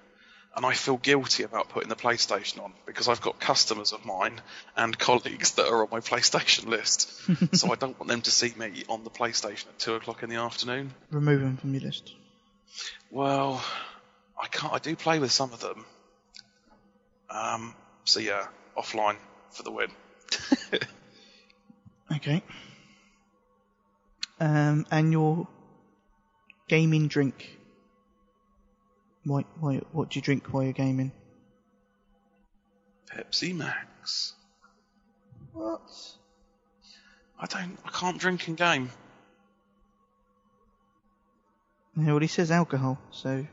and I feel guilty about putting the PlayStation on because I've got customers of mine and colleagues that are on my PlayStation list. so I don't want them to see me on the PlayStation at two o'clock in the afternoon. Remove them from your list. Well, I can't. I do play with some of them. Um. So yeah, offline for the win. Okay. Um, and your gaming drink. Why, why, what do you drink while you're gaming? Pepsi Max. What? I don't. I can't drink in game. Yeah, well, he says alcohol, so.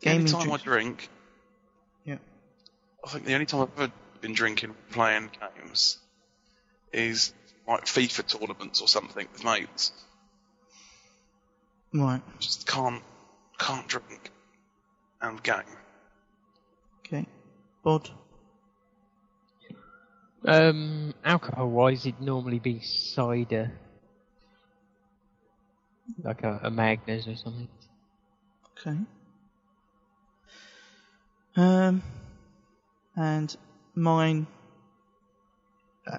The only time drink. I drink, Yeah. I think the only time I've ever been drinking playing games is like FIFA tournaments or something with mates. Right. Just can't can't drink and game. Okay. Bod. Um, alcohol wise, it'd normally be cider, like a, a Magners or something. Okay. Um, and mine, uh,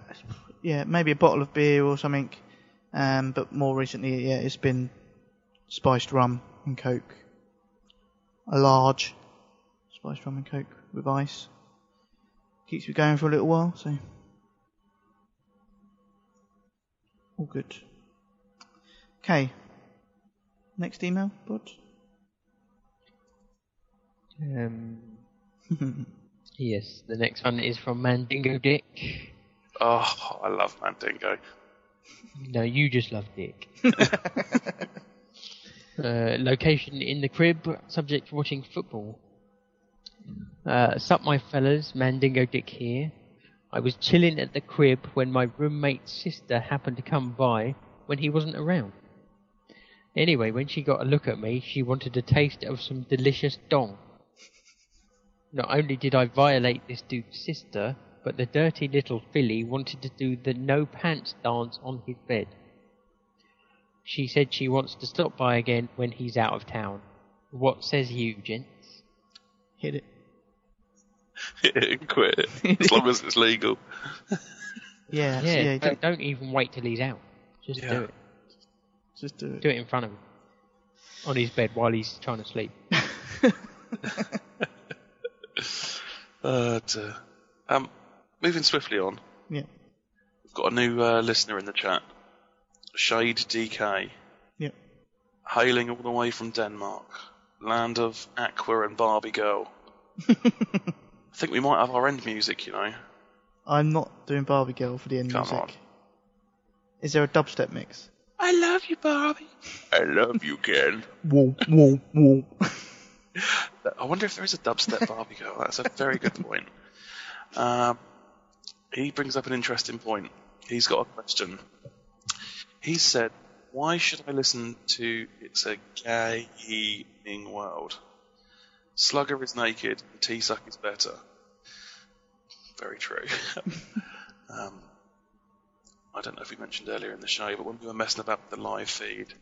yeah, maybe a bottle of beer or something. Um, but more recently, yeah, it's been spiced rum and coke. A large spiced rum and coke with ice. Keeps me going for a little while, so all good. Okay. Next email, bud. Um, yes, the next one is from Mandingo Dick. Oh, I love Mandingo. No, you just love Dick. uh, location in the crib, subject watching football. Uh, sup my fellas, Mandingo Dick here. I was chilling at the crib when my roommate's sister happened to come by when he wasn't around. Anyway, when she got a look at me, she wanted a taste of some delicious dong. Not only did I violate this dude's sister, but the dirty little filly wanted to do the no pants dance on his bed. She said she wants to stop by again when he's out of town. What says you, gents? Hit it. Hit and Quit it. As long as it's legal. Yeah, Yeah, yeah, don't, don't, don't even wait till he's out. Just Yeah. do it. just do it. Do it in front of him. On his bed while he's trying to sleep. But, uh, um, moving swiftly on, Yeah. we've got a new uh, listener in the chat. Shade DK, Yep. hailing all the way from Denmark, land of Aqua and Barbie Girl. I think we might have our end music, you know. I'm not doing Barbie Girl for the end Come music. on. Is there a dubstep mix? I love you, Barbie. I love you, Ken. Whoa, whoa, whoa. I wonder if there is a dubstep Barbie Girl. That's a very good point. Um, he brings up an interesting point. He's got a question. He said, "Why should I listen to It's a Gay Evening World? Slugger is naked, and T-Suck is better." Very true. um, I don't know if we mentioned earlier in the show, but when we were messing about with the live feed,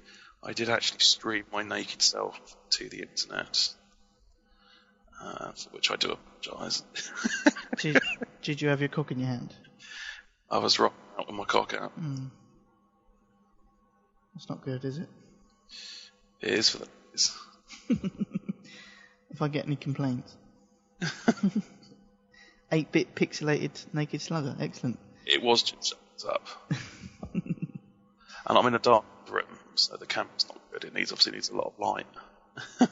I did actually stream my naked self to the internet, uh, for which I do apologise. did, did you have your cock in your hand? I was rocking out with my cock out. Hmm. That's not good, is it? It is for the ladies. If I get any complaints. 8 bit pixelated naked slugger. Excellent. It was just up, and I'm in a dark room, so the camera's not good. It needs obviously needs a lot of light.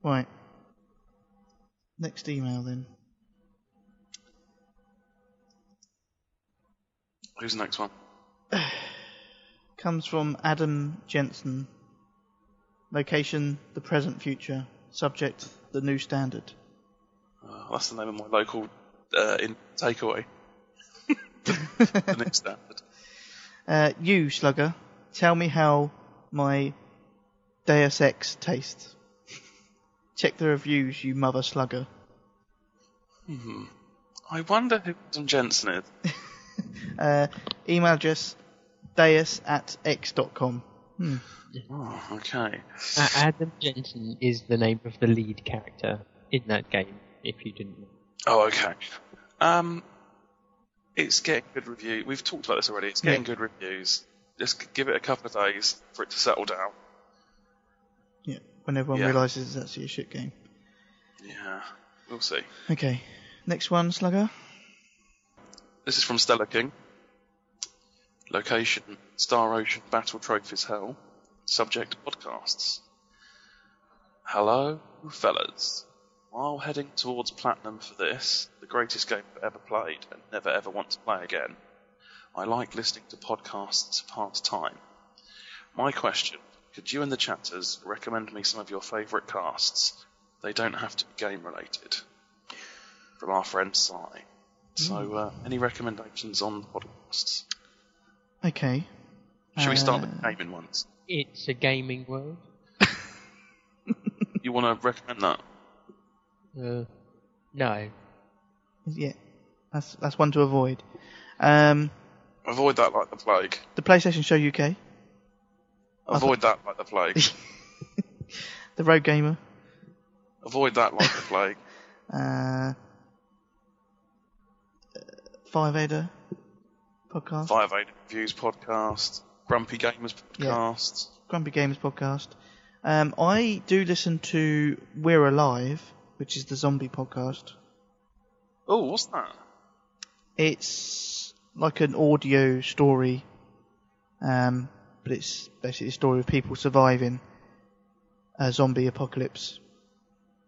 Right. Next email then. Who's the next one? Comes from Adam Jensen. Location, the present future. Subject, the new standard. Uh, that's the name of my local uh, in takeaway. the next standard. Uh, you, Slugger, tell me how my Deus Ex tastes. Check the reviews, you mother slugger. Hmm. I wonder who Adam Jensen is. Uh, email address deus at x.com. Hmm. Oh, okay. Uh, Adam Jensen is the name of the lead character in that game, if you didn't know. Oh, okay. Um, it's getting good reviews. We've talked about this already. It's getting Yeah. good reviews. Just give it a couple of days for it to settle down. Yeah, when everyone Yeah. realises it's actually a shit game. Yeah, we'll see. Okay, next one, Slugger. This is from Stella King. Location: Star Ocean Battle Trophies Hell. Subject: Podcasts. Hello, fellas. While heading towards platinum for this, the greatest game I've ever played and never ever want to play again, I like listening to podcasts pass time. My question: Could you and the chatters recommend me some of your favourite casts? They don't have to be game related. From our friend Sai. So, uh, any recommendations on podcasts? Okay. Should we start with Uh, the gaming ones? It's a gaming world. You want to recommend that? Uh, no. Yeah, that's that's one to avoid. Um, Avoid that like the plague. the PlayStation Show UK, Avoid that like the plague. the Road Gamer, Avoid that like the plague. uh, Five Ada podcast, Five Eight Reviews podcast. Grumpy Gamers podcast. Grumpy Gamers podcast. Um, I do listen to We're Alive, which is the zombie podcast. Oh, what's that? It's like an audio story, um, but it's basically a story of people surviving a zombie apocalypse.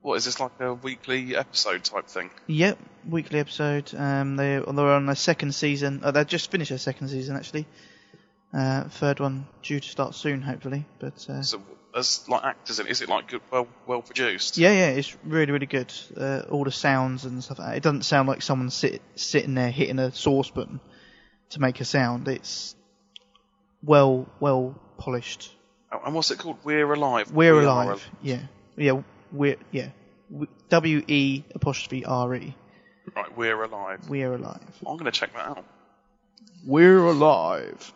What is this like a weekly episode type thing? Yep, weekly episode. Um, they they're on their second season. Oh, they just finished their second season actually. Uh, third one due to start soon, hopefully. But uh, So, as like actors, in it, is it like good, well, well produced? yeah, yeah, it's really, really good. Uh, all the sounds and stuff. like. It doesn't sound like someone sit, sitting there hitting a saucepan to make a sound. It's well, well polished. Oh, And what's it called? We're alive. We're We alive. Al- Yeah, yeah, we're yeah. W e apostrophe r e. Right, we're alive. We're alive. I'm going to check that out. We're alive.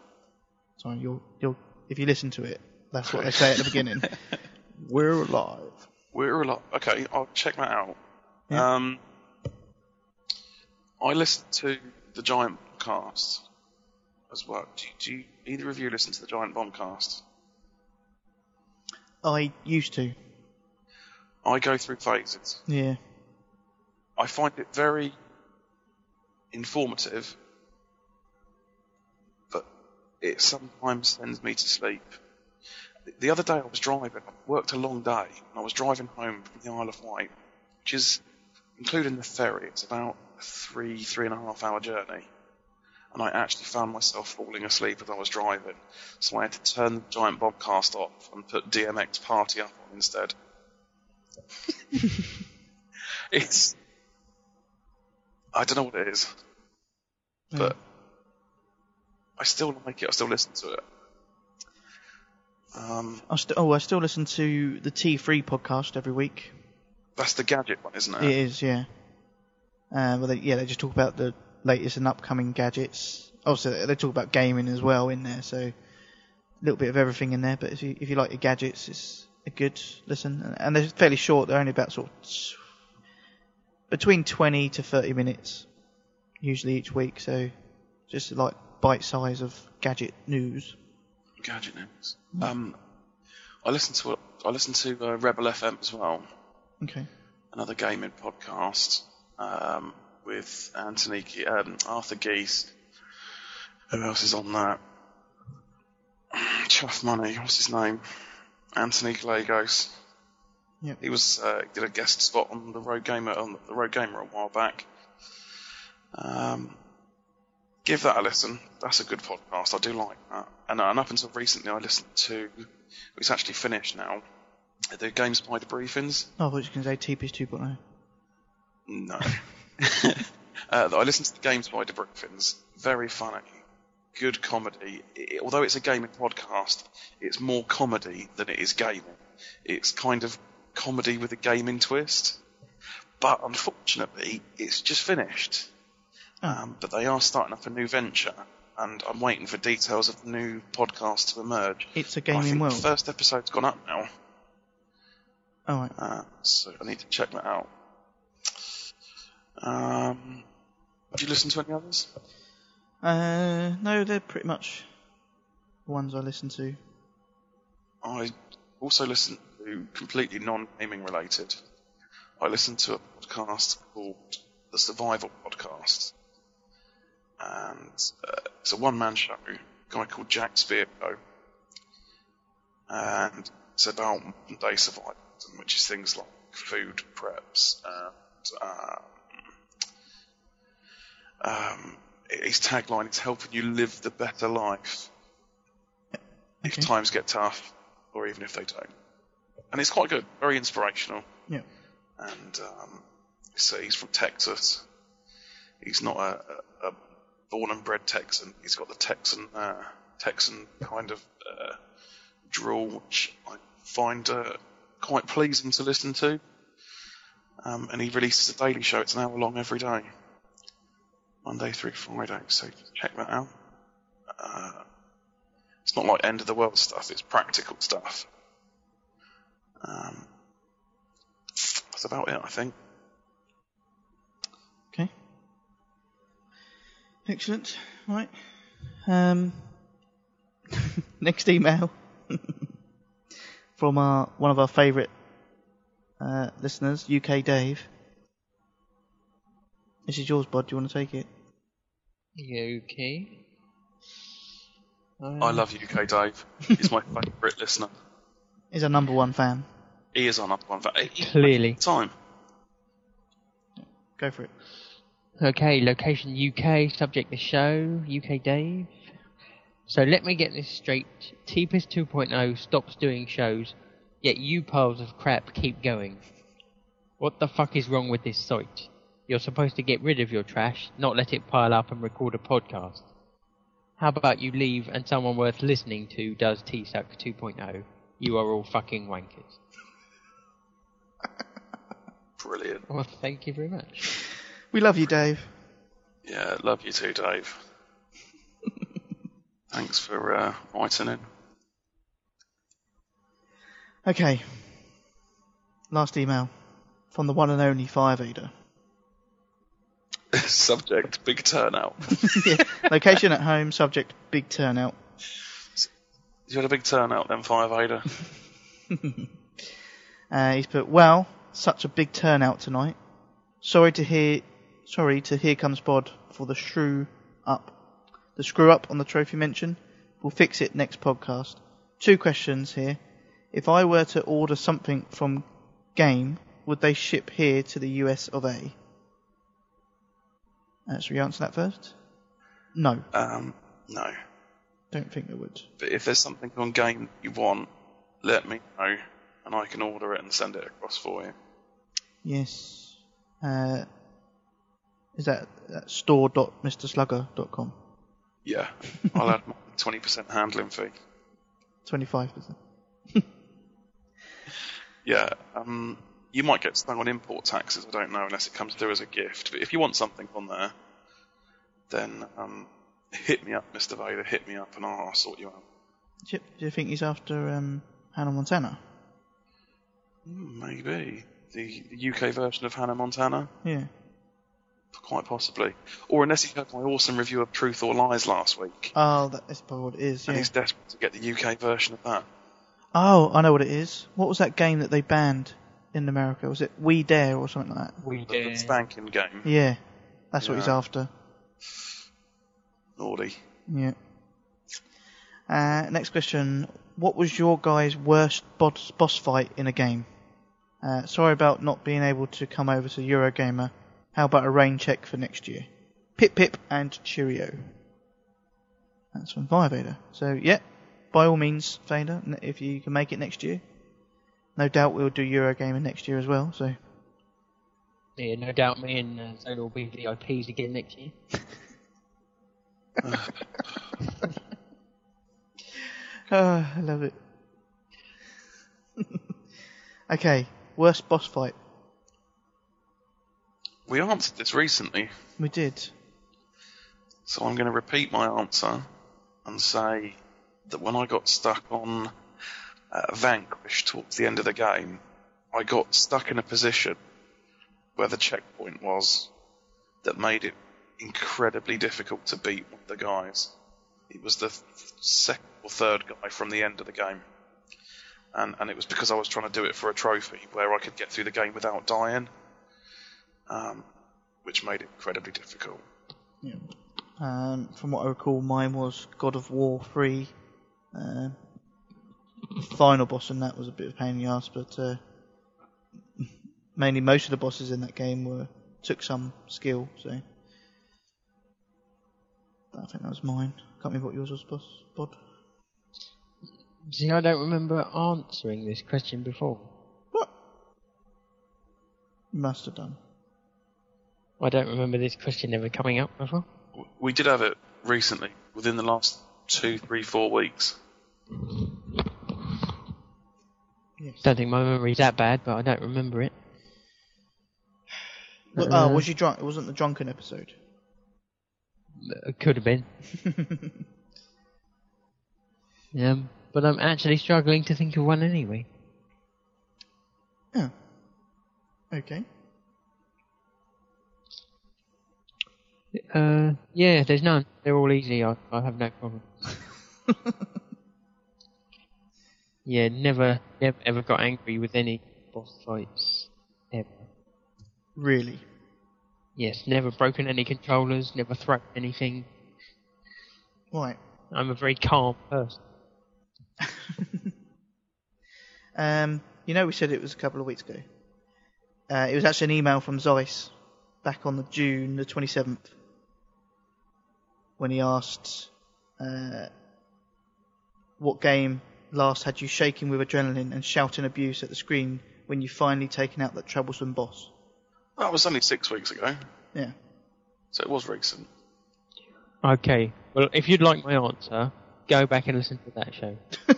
Sorry, you'll you'll if you listen to it, that's what they say at the beginning. We're alive. We're alive. Okay, I'll check that out. Yeah. Um, I listen to the Giant Bombcast as well. Do, do you, either of you listen to the Giant Bombcast? I used to. I go through phases. Yeah. I find it very informative, but it sometimes sends me to sleep. The other day I was driving, I worked a long day, and I was driving home from the Isle of Wight, which is, including the ferry, it's about a three, three and a half hour journey. And I actually found myself falling asleep as I was driving, so I had to turn the Giant Bombcast off and put DMX Party up on instead. it's, I don't know what it is, but I still like it. I still listen to it. Um, I st- oh, I still listen to the T3 podcast every week. that's the gadget one, isn't it? It is, yeah. Uh, well, they, yeah, they just talk about the latest and upcoming gadgets. Also, they talk about gaming as well in there, so a little bit of everything in there. But if you if you like your gadgets, it's a good listen. And- they're fairly short. They're only about sort of t- between 20 to 30 minutes, usually each week. So just like bite size of gadget news. Gadget news. Um, I listen to I listen to uh, Rebel FM as well, Okay. another gaming podcast um, with Anthony um, Arthur Gies. Who else is on that? Chuff Money. What's his name? Anthony Gallegos. Yep. He was uh, did a guest spot on the Road Gamer on the Road Gamer a while back. Um, give that a listen. That's a good podcast. I do like that. And, uh, and up until recently, I listened to. It's actually finished now. The Games by the Briefings. Oh, I thought you were going to say TPS 2.0. No. uh, I listened to the Games by the Briefings. Very funny. Good comedy. I although it's a gaming podcast, it's more comedy than it is gaming. It's kind of comedy with a gaming twist. But unfortunately, it's just finished. Um, but they are starting up a new venture, and I'm waiting for details of the new podcast to emerge. It's a gaming world. the first episode's gone up now, Oh, right. uh, so I need to check that out. Um, have you listened to any others? Uh, no, they're pretty much the ones I listen to. I also listen to completely non-gaming related. I listen to a podcast called the Survival Podcast, and uh, it's a one-man show. A guy called Jack Spirko, and it's about day survival, which is things like food preps and um, um, his tagline is helping you live the better life if Okay. times get tough, or even if they don't. And it's quite good, very inspirational. Yeah. And um, so he's from Texas. He's not a, a, a born and bred Texan. He's got the Texan uh, Texan kind of uh, drawl, which I find uh, quite pleasing to listen to. Um, and he releases a daily show. It's an hour long every day, Monday through Friday. So check that out. Uh, it's not like end of the world stuff. It's practical stuff. Um, that's about it, I think. Okay. Excellent. Right. Um, next email from our one of our favourite uh, listeners, UK Dave. This is yours, Bod. Do you want to take it? You okay? Um, I love UK Dave. He's my favourite listener. He's our number one fan. He is on up one. He- he- Clearly. Time. Go for it. Okay, location UK, subject the show, UK Dave. So let me get this straight. TPIS 2.0 stops doing shows, yet you piles of crap keep going. What the fuck is wrong with this site? You're supposed to get rid of your trash, not let it pile up and record a podcast. How about you leave and someone worth listening to does TSUC 2.0? You are all fucking wankers. Brilliant. Well, thank you very much. We love you, Dave. Yeah, love you too, Dave. Thanks for uh, writing in. Okay. Last email from the one and only Five Eater. Subject: big turnout. yeah. Location at home. Subject: big turnout. You had a big turnout then, Five Ada. Uh, he's put, well, such a big turnout tonight. Sorry to hear, sorry to Here Comes Bod for the screw up, the screw up on the trophy mention. We'll fix it next podcast. Two questions here. If I were to order something from Game, would they ship here to the US of A? Uh, should we answer that first? No, Um, no. don't think they would. But if there's something on game you want, let me know, and I can order it and send it across for you. Yes. Uh, is that, that store.mrslugger.com? Yeah, I'll add my 20% handling fee. 25%. Yeah, um, you might get stung on import taxes. I don't know unless it comes through as a gift. But if you want something on there, then um, hit me up, Mr. Vader. Hit me up, and I'll, I'll sort you out. Do you, do you think he's after um, Hannah Montana? Hmm, Maybe the, the UK version of Hannah Montana, Yeah. quite possibly. Or unless he heard my awesome review of Truth or Lies last week, Oh, that is probably what it is. and Yeah. he's desperate to get the UK version of that. Oh, I know what it is. What was that game that they banned in America? Was it We Dare or something like that? We The, the dare. spanking game, Yeah, that's what he's after. naughty. Yeah. Uh, next question. What was your guy's worst boss, boss fight in a game? Uh, sorry about not being able to come over to Eurogamer. How about a rain check for next year? Pip Pip and Cheerio. That's from Fire Vader. So, yeah, by all means, Vader, if you can make it next year. No doubt we'll do Eurogamer next year as well, so. Yeah, no doubt me and uh, Zola will be VIPs again next year. Oh, I love it. okay, worst boss fight. We answered this recently, We did. so I'm going to repeat my answer and say that when I got stuck on uh, Vanquish towards the end of the game, I got stuck in a position where the checkpoint was that made it incredibly difficult to beat one of the guys. It was the second or third guy from the end of the game. And, and it was because I was trying to do it for a trophy where I could get through the game without dying, um, which made it incredibly difficult. Yeah. Um, from what I recall, mine was God of War 3. Uh, final boss in that was a bit of a pain in the ass, but uh, mainly most of the bosses in that game were took some skill. So I think that was mine. Can't remember what yours was, boss. Bod. See, I don't remember answering this question before. What? You must have done. I don't remember this question ever coming up before. We did have it recently, within the last two, three, four weeks. Yes. Don't think my memory's that bad, but I don't remember it. Well, Uh, oh, was you drunk? It wasn't the drunken episode. It could have been. um, but I'm actually struggling to think of one anyway. Oh. Okay. Uh, yeah, there's none. They're all easy. I, I have no problem. yeah, never, never ever got angry with any boss fights ever. Really? Yes, never broken any controllers, never thrown anything. Right. I'm a very calm person. Um, you know, we said it was a couple of weeks ago. Uh, it was actually an email from Zeiss back on the June the 27th when he asked uh, what game last had you shaking with adrenaline and shouting abuse at the screen when you finally taken out that troublesome boss. That was only six weeks ago, Yeah. so it was recent. Okay, well, if you'd like my answer, go back and listen to that show.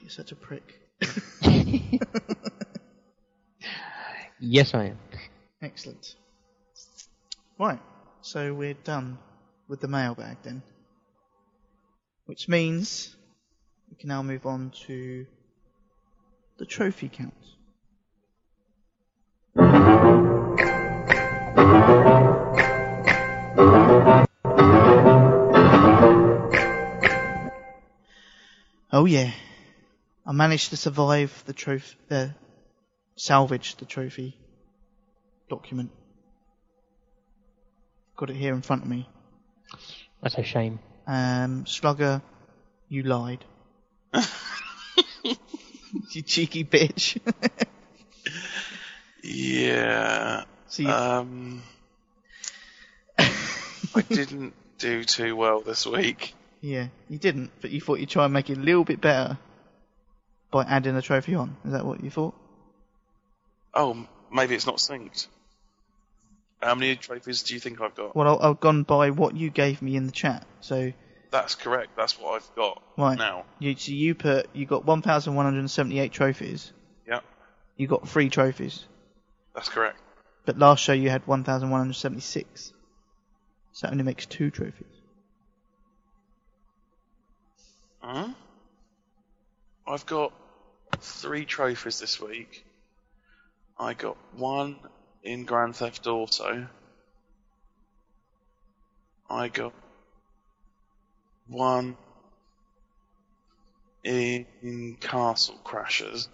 You're such a prick. Yes, I am. Excellent. Right, so we're done with the mailbag then. Which means we can now move on to the trophy count. Oh yeah, I managed to survive the trophy, uh, salvage the trophy document. Got it here in front of me. That's a shame. Um, Slugger, you lied. you cheeky bitch. Yeah. so you, Um, I didn't do too well this week. yeah, you didn't, but you thought you'd try and make it a little bit better by adding a trophy on. Is that what you thought? Oh, maybe it's not synced. How many trophies do you think I've got? Well, I've gone by what you gave me in the chat. So, That's correct. That's what I've got right. now. You, so you put, you got 1,178 trophies. Yeah, You got three trophies. that's correct. But last show you had 1,176. So that only makes two trophies. Huh? I've got three trophies this week. I got one in Grand Theft Auto. I got one in Castle Crashers.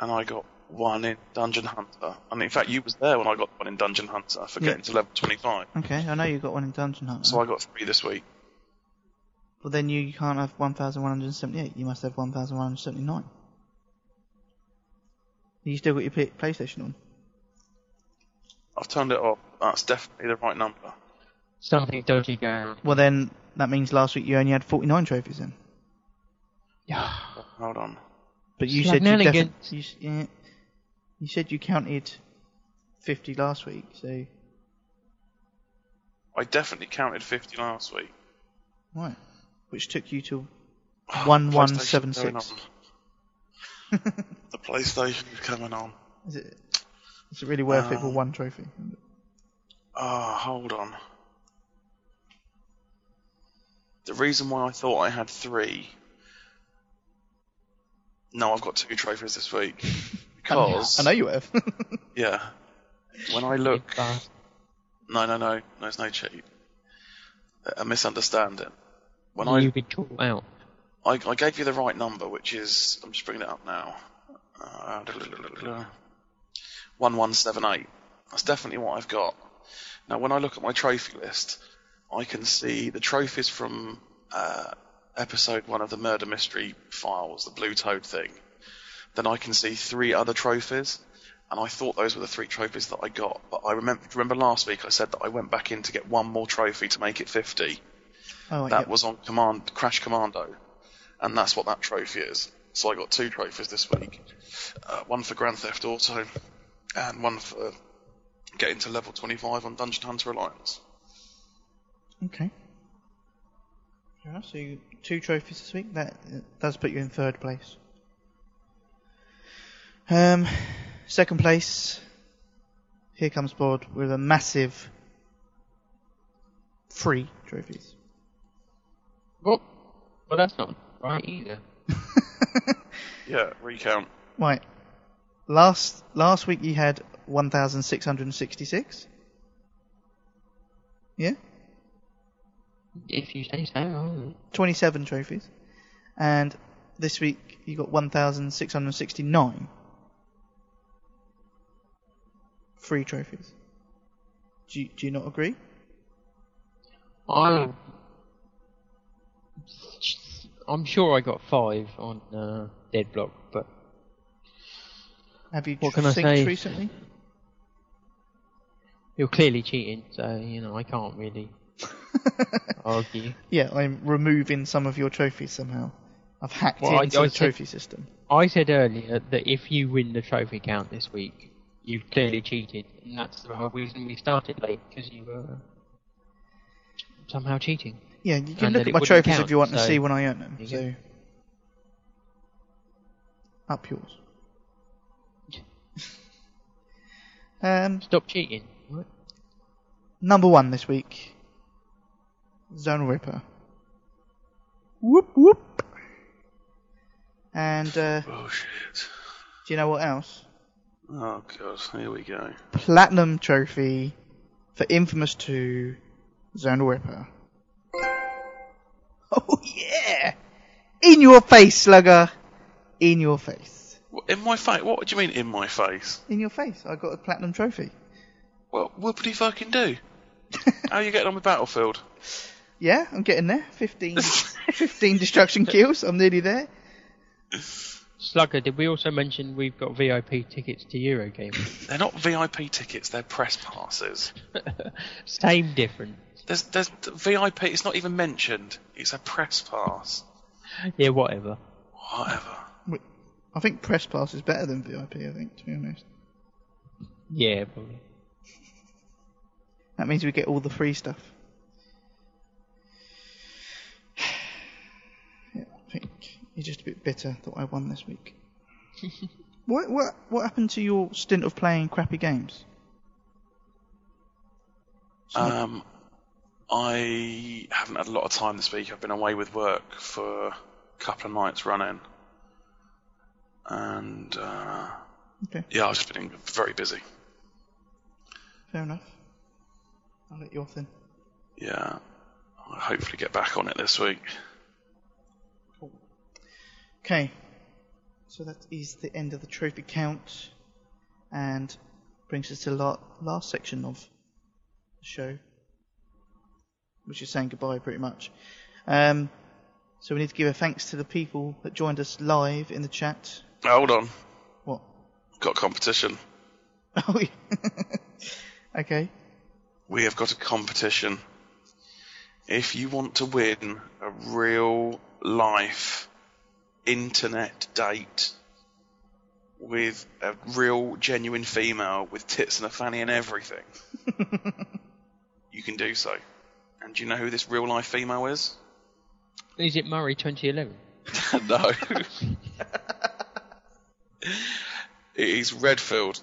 And I got one in Dungeon Hunter. And in fact, you was there when I got one in Dungeon Hunter for Yeah. getting to level 25. Okay, I know you got one in Dungeon Hunter. So I got three this week. Well, then you can't have 1,178. You must have 1,179. You still got your PlayStation on? I've turned it off. That's definitely the right number. Something dodgy going on. Well, then that means last week you only had 49 trophies then. Yeah. Hold on. But you said you Shenanigans. definitely. You, yeah, you said you counted 50 last week, so. I definitely counted 50 last week. Right. Which took you to 1176. Going on. the PlayStation is coming on. Is it? Is it really worth it for Um, one trophy? Ah, hold on. The reason why I thought I had three. No, I've got two trophies this week. Because, I know you have. yeah. When I look. Uh, No, no, no. There's no cheat. A misunderstanding. When I you've been caught out. I, I gave you the right number, which is I'm just bringing it up now. Uh, one one seven eight. That's definitely what I've got. Now, when I look at my trophy list, I can see the trophies from uh, episode one of the Murder Mystery Files, the Blue Toad thing. Then I can see three other trophies, and I thought those were the three trophies that I got. But I remember, remember last week I said that I went back in to get one more trophy to make it 50 oh, that yeah. was on command Crash Commando, and that's what that trophy is. So I got two trophies this week, uh, one for Grand Theft Auto, and one for getting to level 25 on Dungeon Hunter Alliance. Okay. Fair enough. So you two trophies this week. That uh, does put you in third place. Um, second place. Here comes Bod with a massive three trophies. Well, well, that's not right either. Yeah, recount. Right. Last last week you had 1,666. Yeah. If you say so. 27 trophies. And this week you got 1,669. Three trophies. Do you, do you not agree? I. I'm sure I got five on uh, Dead Block, but Have you What can I say? recently? you're clearly cheating, so you know I can't really argue. Yeah, I'm removing some of your trophies somehow. I've hacked Well, I- into I the said- trophy system. I said earlier that if you win the trophy count this week, you've clearly cheated, and that's the whole reason we started late because you were somehow cheating. Yeah, you can And look at my trophies count, if you want to see when I earn them. So, go. up yours. um, Stop cheating. What? number one this week, Zonal Ripper. Whoop whoop. And uh, oh shit. do you know what else? Oh god, here we go. Platinum trophy for Infamous 2, Zonal Ripper. Oh yeah! In your face, Slugger. In your face. In my face? What do you mean in my face? In your face. I got a platinum trophy. Well, what did he fucking do? How are you getting on with Battlefield? Yeah, I'm getting there. 15, 15 destruction kills. I'm nearly there. Slugger, did we also mention we've got VIP tickets to Eurogamer? They're not VIP tickets, they're press passes. Same difference. There's, there's VIP, it's not even mentioned. It's a press pass. Yeah, whatever. Whatever. I think press pass is better than VIP. I think, to be honest. Yeah, probably. That means we get all the free stuff. Yeah, I think you're just a bit bitter that I won this week. what what what happened to your stint of playing crappy games? Um, I haven't had a lot of time this week. I've been away with work for a couple of nights running. And, uh, Okay, yeah, I've just been very busy. fair enough. I'll let you off then. Yeah. I'll hopefully get back on it this week. Cool. Okay, so that is the end of the trophy count, and brings us to the last section of the show, which is saying goodbye pretty much. Um, so we need to give a thanks to the people that joined us live in the chat. Hold on. What? Got competition. Oh, yeah. okay. We have got a competition. If you want to win a real life internet date with a real genuine female with tits and a fanny and everything, you can do so. And do you know who this real life female is? Is it Murray 2011? no. it is Redfield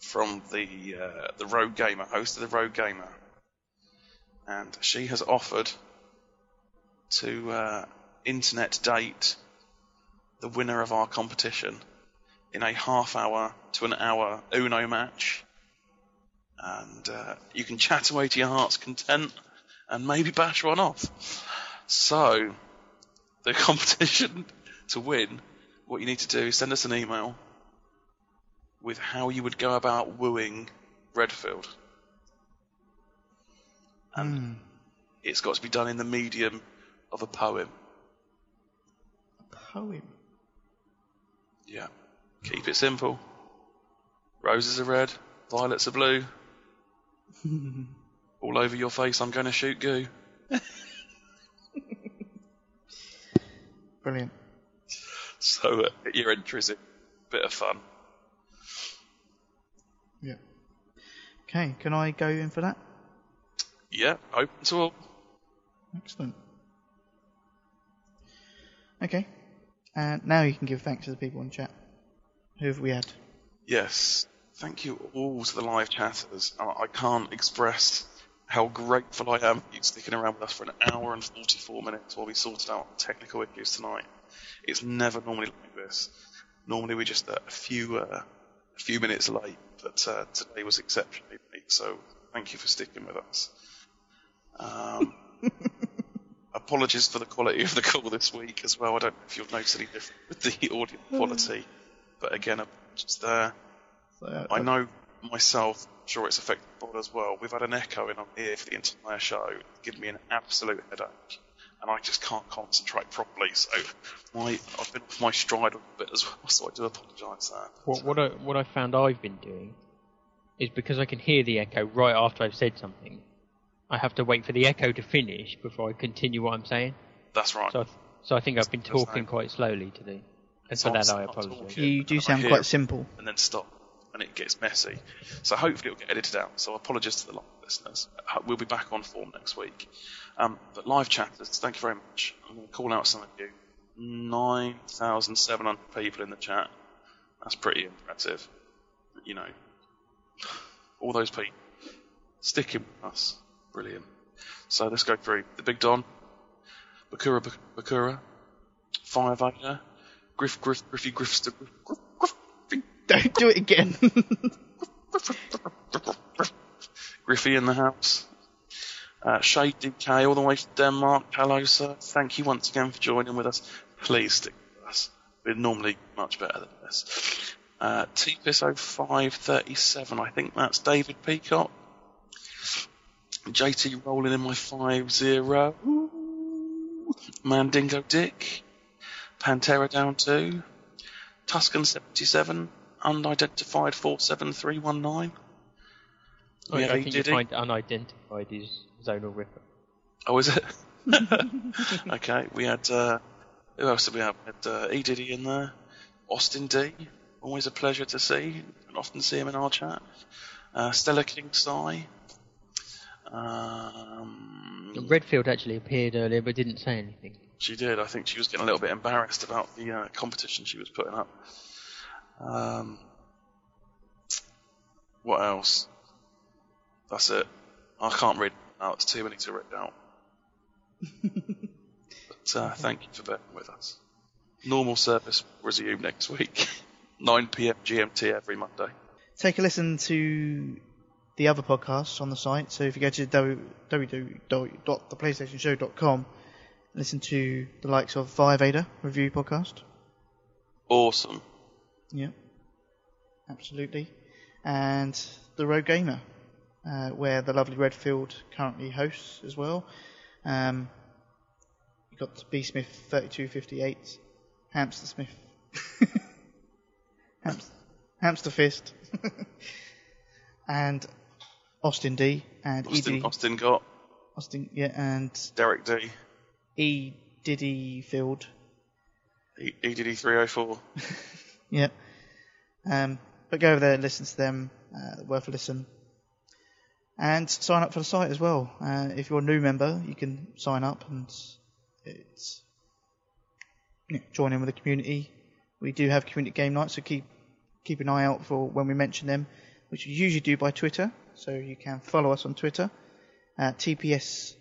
from the uh, the Road Gamer, host of the Road Gamer, and she has offered to uh, internet date the winner of our competition in a half hour to an hour Uno match, and uh, you can chat away to your heart's content and maybe bash one off. So, the competition to win, what you need to do is send us an email with how you would go about wooing Redfield. And Hmm. it's got to be done in the medium of a poem. A poem. Yeah. Keep it simple. Roses are red, violets are blue. All over your face, I'm going to shoot goo. Brilliant. So uh, your entry's a bit of fun. Yeah. Okay, can I go in for that? Yeah, open to all. Excellent. Okay. And now you can give thanks to the people in chat. Who have we had? Yes. Thank you all to the live chatters. I I can't express how grateful I am for you sticking around with us for an hour and 44 minutes while we sorted out technical issues tonight. It's never normally like this. Normally we're just a few, uh, a few minutes late, but uh, today was exceptionally late, so thank you for sticking with us. Um, apologies for the quality of the call this week as well. I don't know if you'll notice any difference with the audio quality, but again, apologies there. So, uh, I know myself, sure it's affected Bod as well. We've had an echo in on ear for the entire show, giving me an absolute headache, and I just can't concentrate properly. So my I've been off my stride a bit as well, so I do apologise there. What, what I what I found I've been doing is because I can hear the echo right after I've said something. I have to wait for the echo to finish before I continue what I'm saying. That's right. So I, so I think I've been talking quite slowly today, and It's for that I apologise. you do sound quite simple. and then stop, and it gets messy. So hopefully it'll get edited out. So apologies to the listeners. Uh, We'll be back on form next week. Um, but live chatters, thank you very much. I'm going to call out some of you. 9,700 people in the chat. That's pretty impressive. You know, all those people sticking with us. Brilliant. So let's go through. The Big Don, Bakura Bakura, Fire Vader, Griff Griff Griffy Griffster, Griff Griff Griff Don't do it again. Griffy in the house. Uh, Shade DK all the way from Denmark. Hello, sir. Thank you once again for joining with us. Please stick with us. We're normally much better than this. Uh, TPIS 0537, I think that's David Peacock. JT rolling in my 5 0. Mandingo Dick. Pantera down 2. Tuscan 77. Unidentified 47319. I, We I think you find unidentified is Zonal Ripper. Oh, is it? okay, we had, uh, who else did we have? We had uh, E. Diddy in there. Austin D. Always a pleasure to see. And often see him in our chat. Uh, Stella King Sai. Um, Redfield actually appeared earlier but didn't say anything. She did. I think she was getting a little bit embarrassed about the uh, competition she was putting up. Um, what else? That's it. I can't read now. It's too many to read out. but uh, thank you for being with us. Normal service resume next week. 9 p.m. GMT every Monday. Take a listen to the other podcasts on the site. So if you go to www.theplaystationshow.com, listen to the likes of Via Vader review podcast. Awesome. Yeah, absolutely. And the Rogue Gamer, uh, where the lovely Redfield currently hosts as well. Um, you got B Smith 3258, Hamster Smith, Hamster, Hamster Fist, and Austin D and E Austin, Diddy, Austin got Austin, yeah, and Derek D. E Diddy Field, E- EDD304. Yeah. Um, but go over there and listen to them. Uh, worth a listen. And sign up for the site as well. Uh, if you're a new member, you can sign up and it's yeah, join in with the community. We do have community game nights, so keep keep an eye out for when we mention them, which we usually do by Twitter. So you can follow us on Twitter. Uh, TPS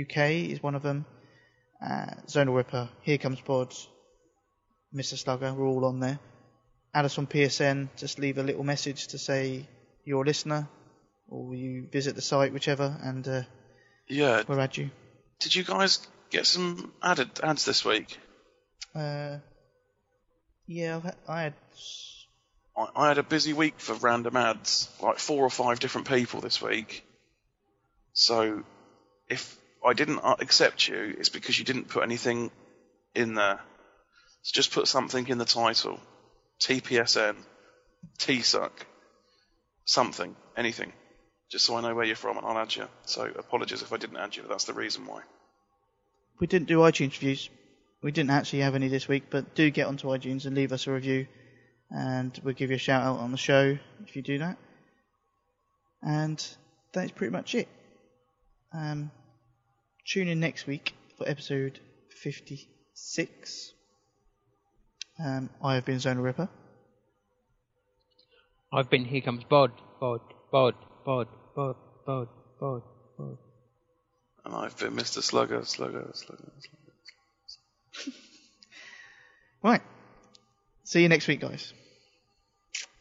UK is one of them. Uh, Zonal Ripper, Here Comes Bod, Mr. Slugger, we're all on there. Add us on PSN, just leave a little message to say you're a listener, or you visit the site, whichever, and uh, Yeah. we'll add you. Did you guys get some added ads this week? Uh, yeah, I've had, I had. I, I had a busy week for random ads, like four or five different people this week. So, if I didn't accept you, it's because you didn't put anything in there. So just put something in the title. TPSN, TSUC, something, anything. Just so I know where you're from and I'll add you. So apologies if I didn't add you, but that's the reason why. We didn't do iTunes reviews. We didn't actually have any this week, but do get onto iTunes and leave us a review, and we'll give you a shout out on the show if you do that. And that's pretty much it. Um, tune in next week for episode 56. Um, I have been Zonal Ripper. I've been Here Comes Bod, Bod, Bod, Bod, Bod, Bod, Bod, Bod. And I've been Mr. Slugger, Slugger, Slugger, Slugger. slugger. Right. See you next week, guys.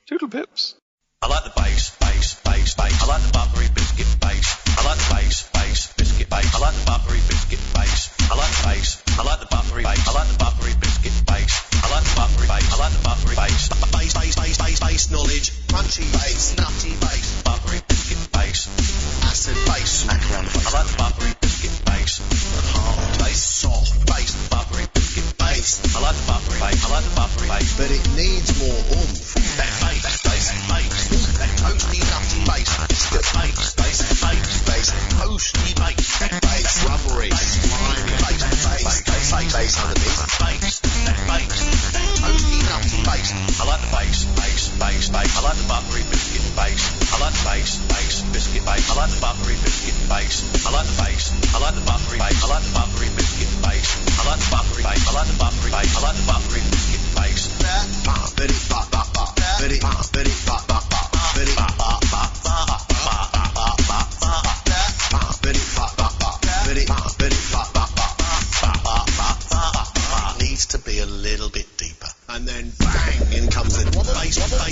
Doodle pips. I like the bass, bass, bass, bass. I like the buttery biscuit bass. I like the bass, bass, biscuit bass. I like the buttery biscuit bass. I like the bass. I like the buttery bass. I like the buttery biscuit bass. I like the buttery bass. I like the buttery bass. Bass, bass, bass, bass, bass knowledge. Crunchy bass, nutty bass. Buttery biscuit bass. Acid bass. Smack around the face. I like the buttery biscuit bass. Hard bass, soft bass. Buttery biscuit bass. I like the buttery bass. I like the buttery bass. But it needs more oomph. That bass, that bass, bass. That toasty, nutty bass. Biscuit bass, bass, bass, bass. Toasty bass. That bass, rubbery, slimy bass, bass, bass, bass, bass underneath. Bass, that bass. That nutty bass. I like the bass, bass, bass, bass. I like the buttery biscuit bass. I like the bass, bass, biscuit bass. I like the buttery biscuit bass. I like the bass. I like the buttery bass. I like the buttery biscuit bass. I like the buttery bass. I like the buttery bass. I like the buttery biscuit bass. Bitty, bop, bop, bop. Bitty, bitty, bop, bop, bop. Bitty,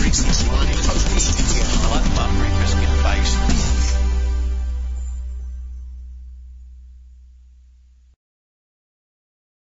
Greasy, slimy, toasty, space, toasty,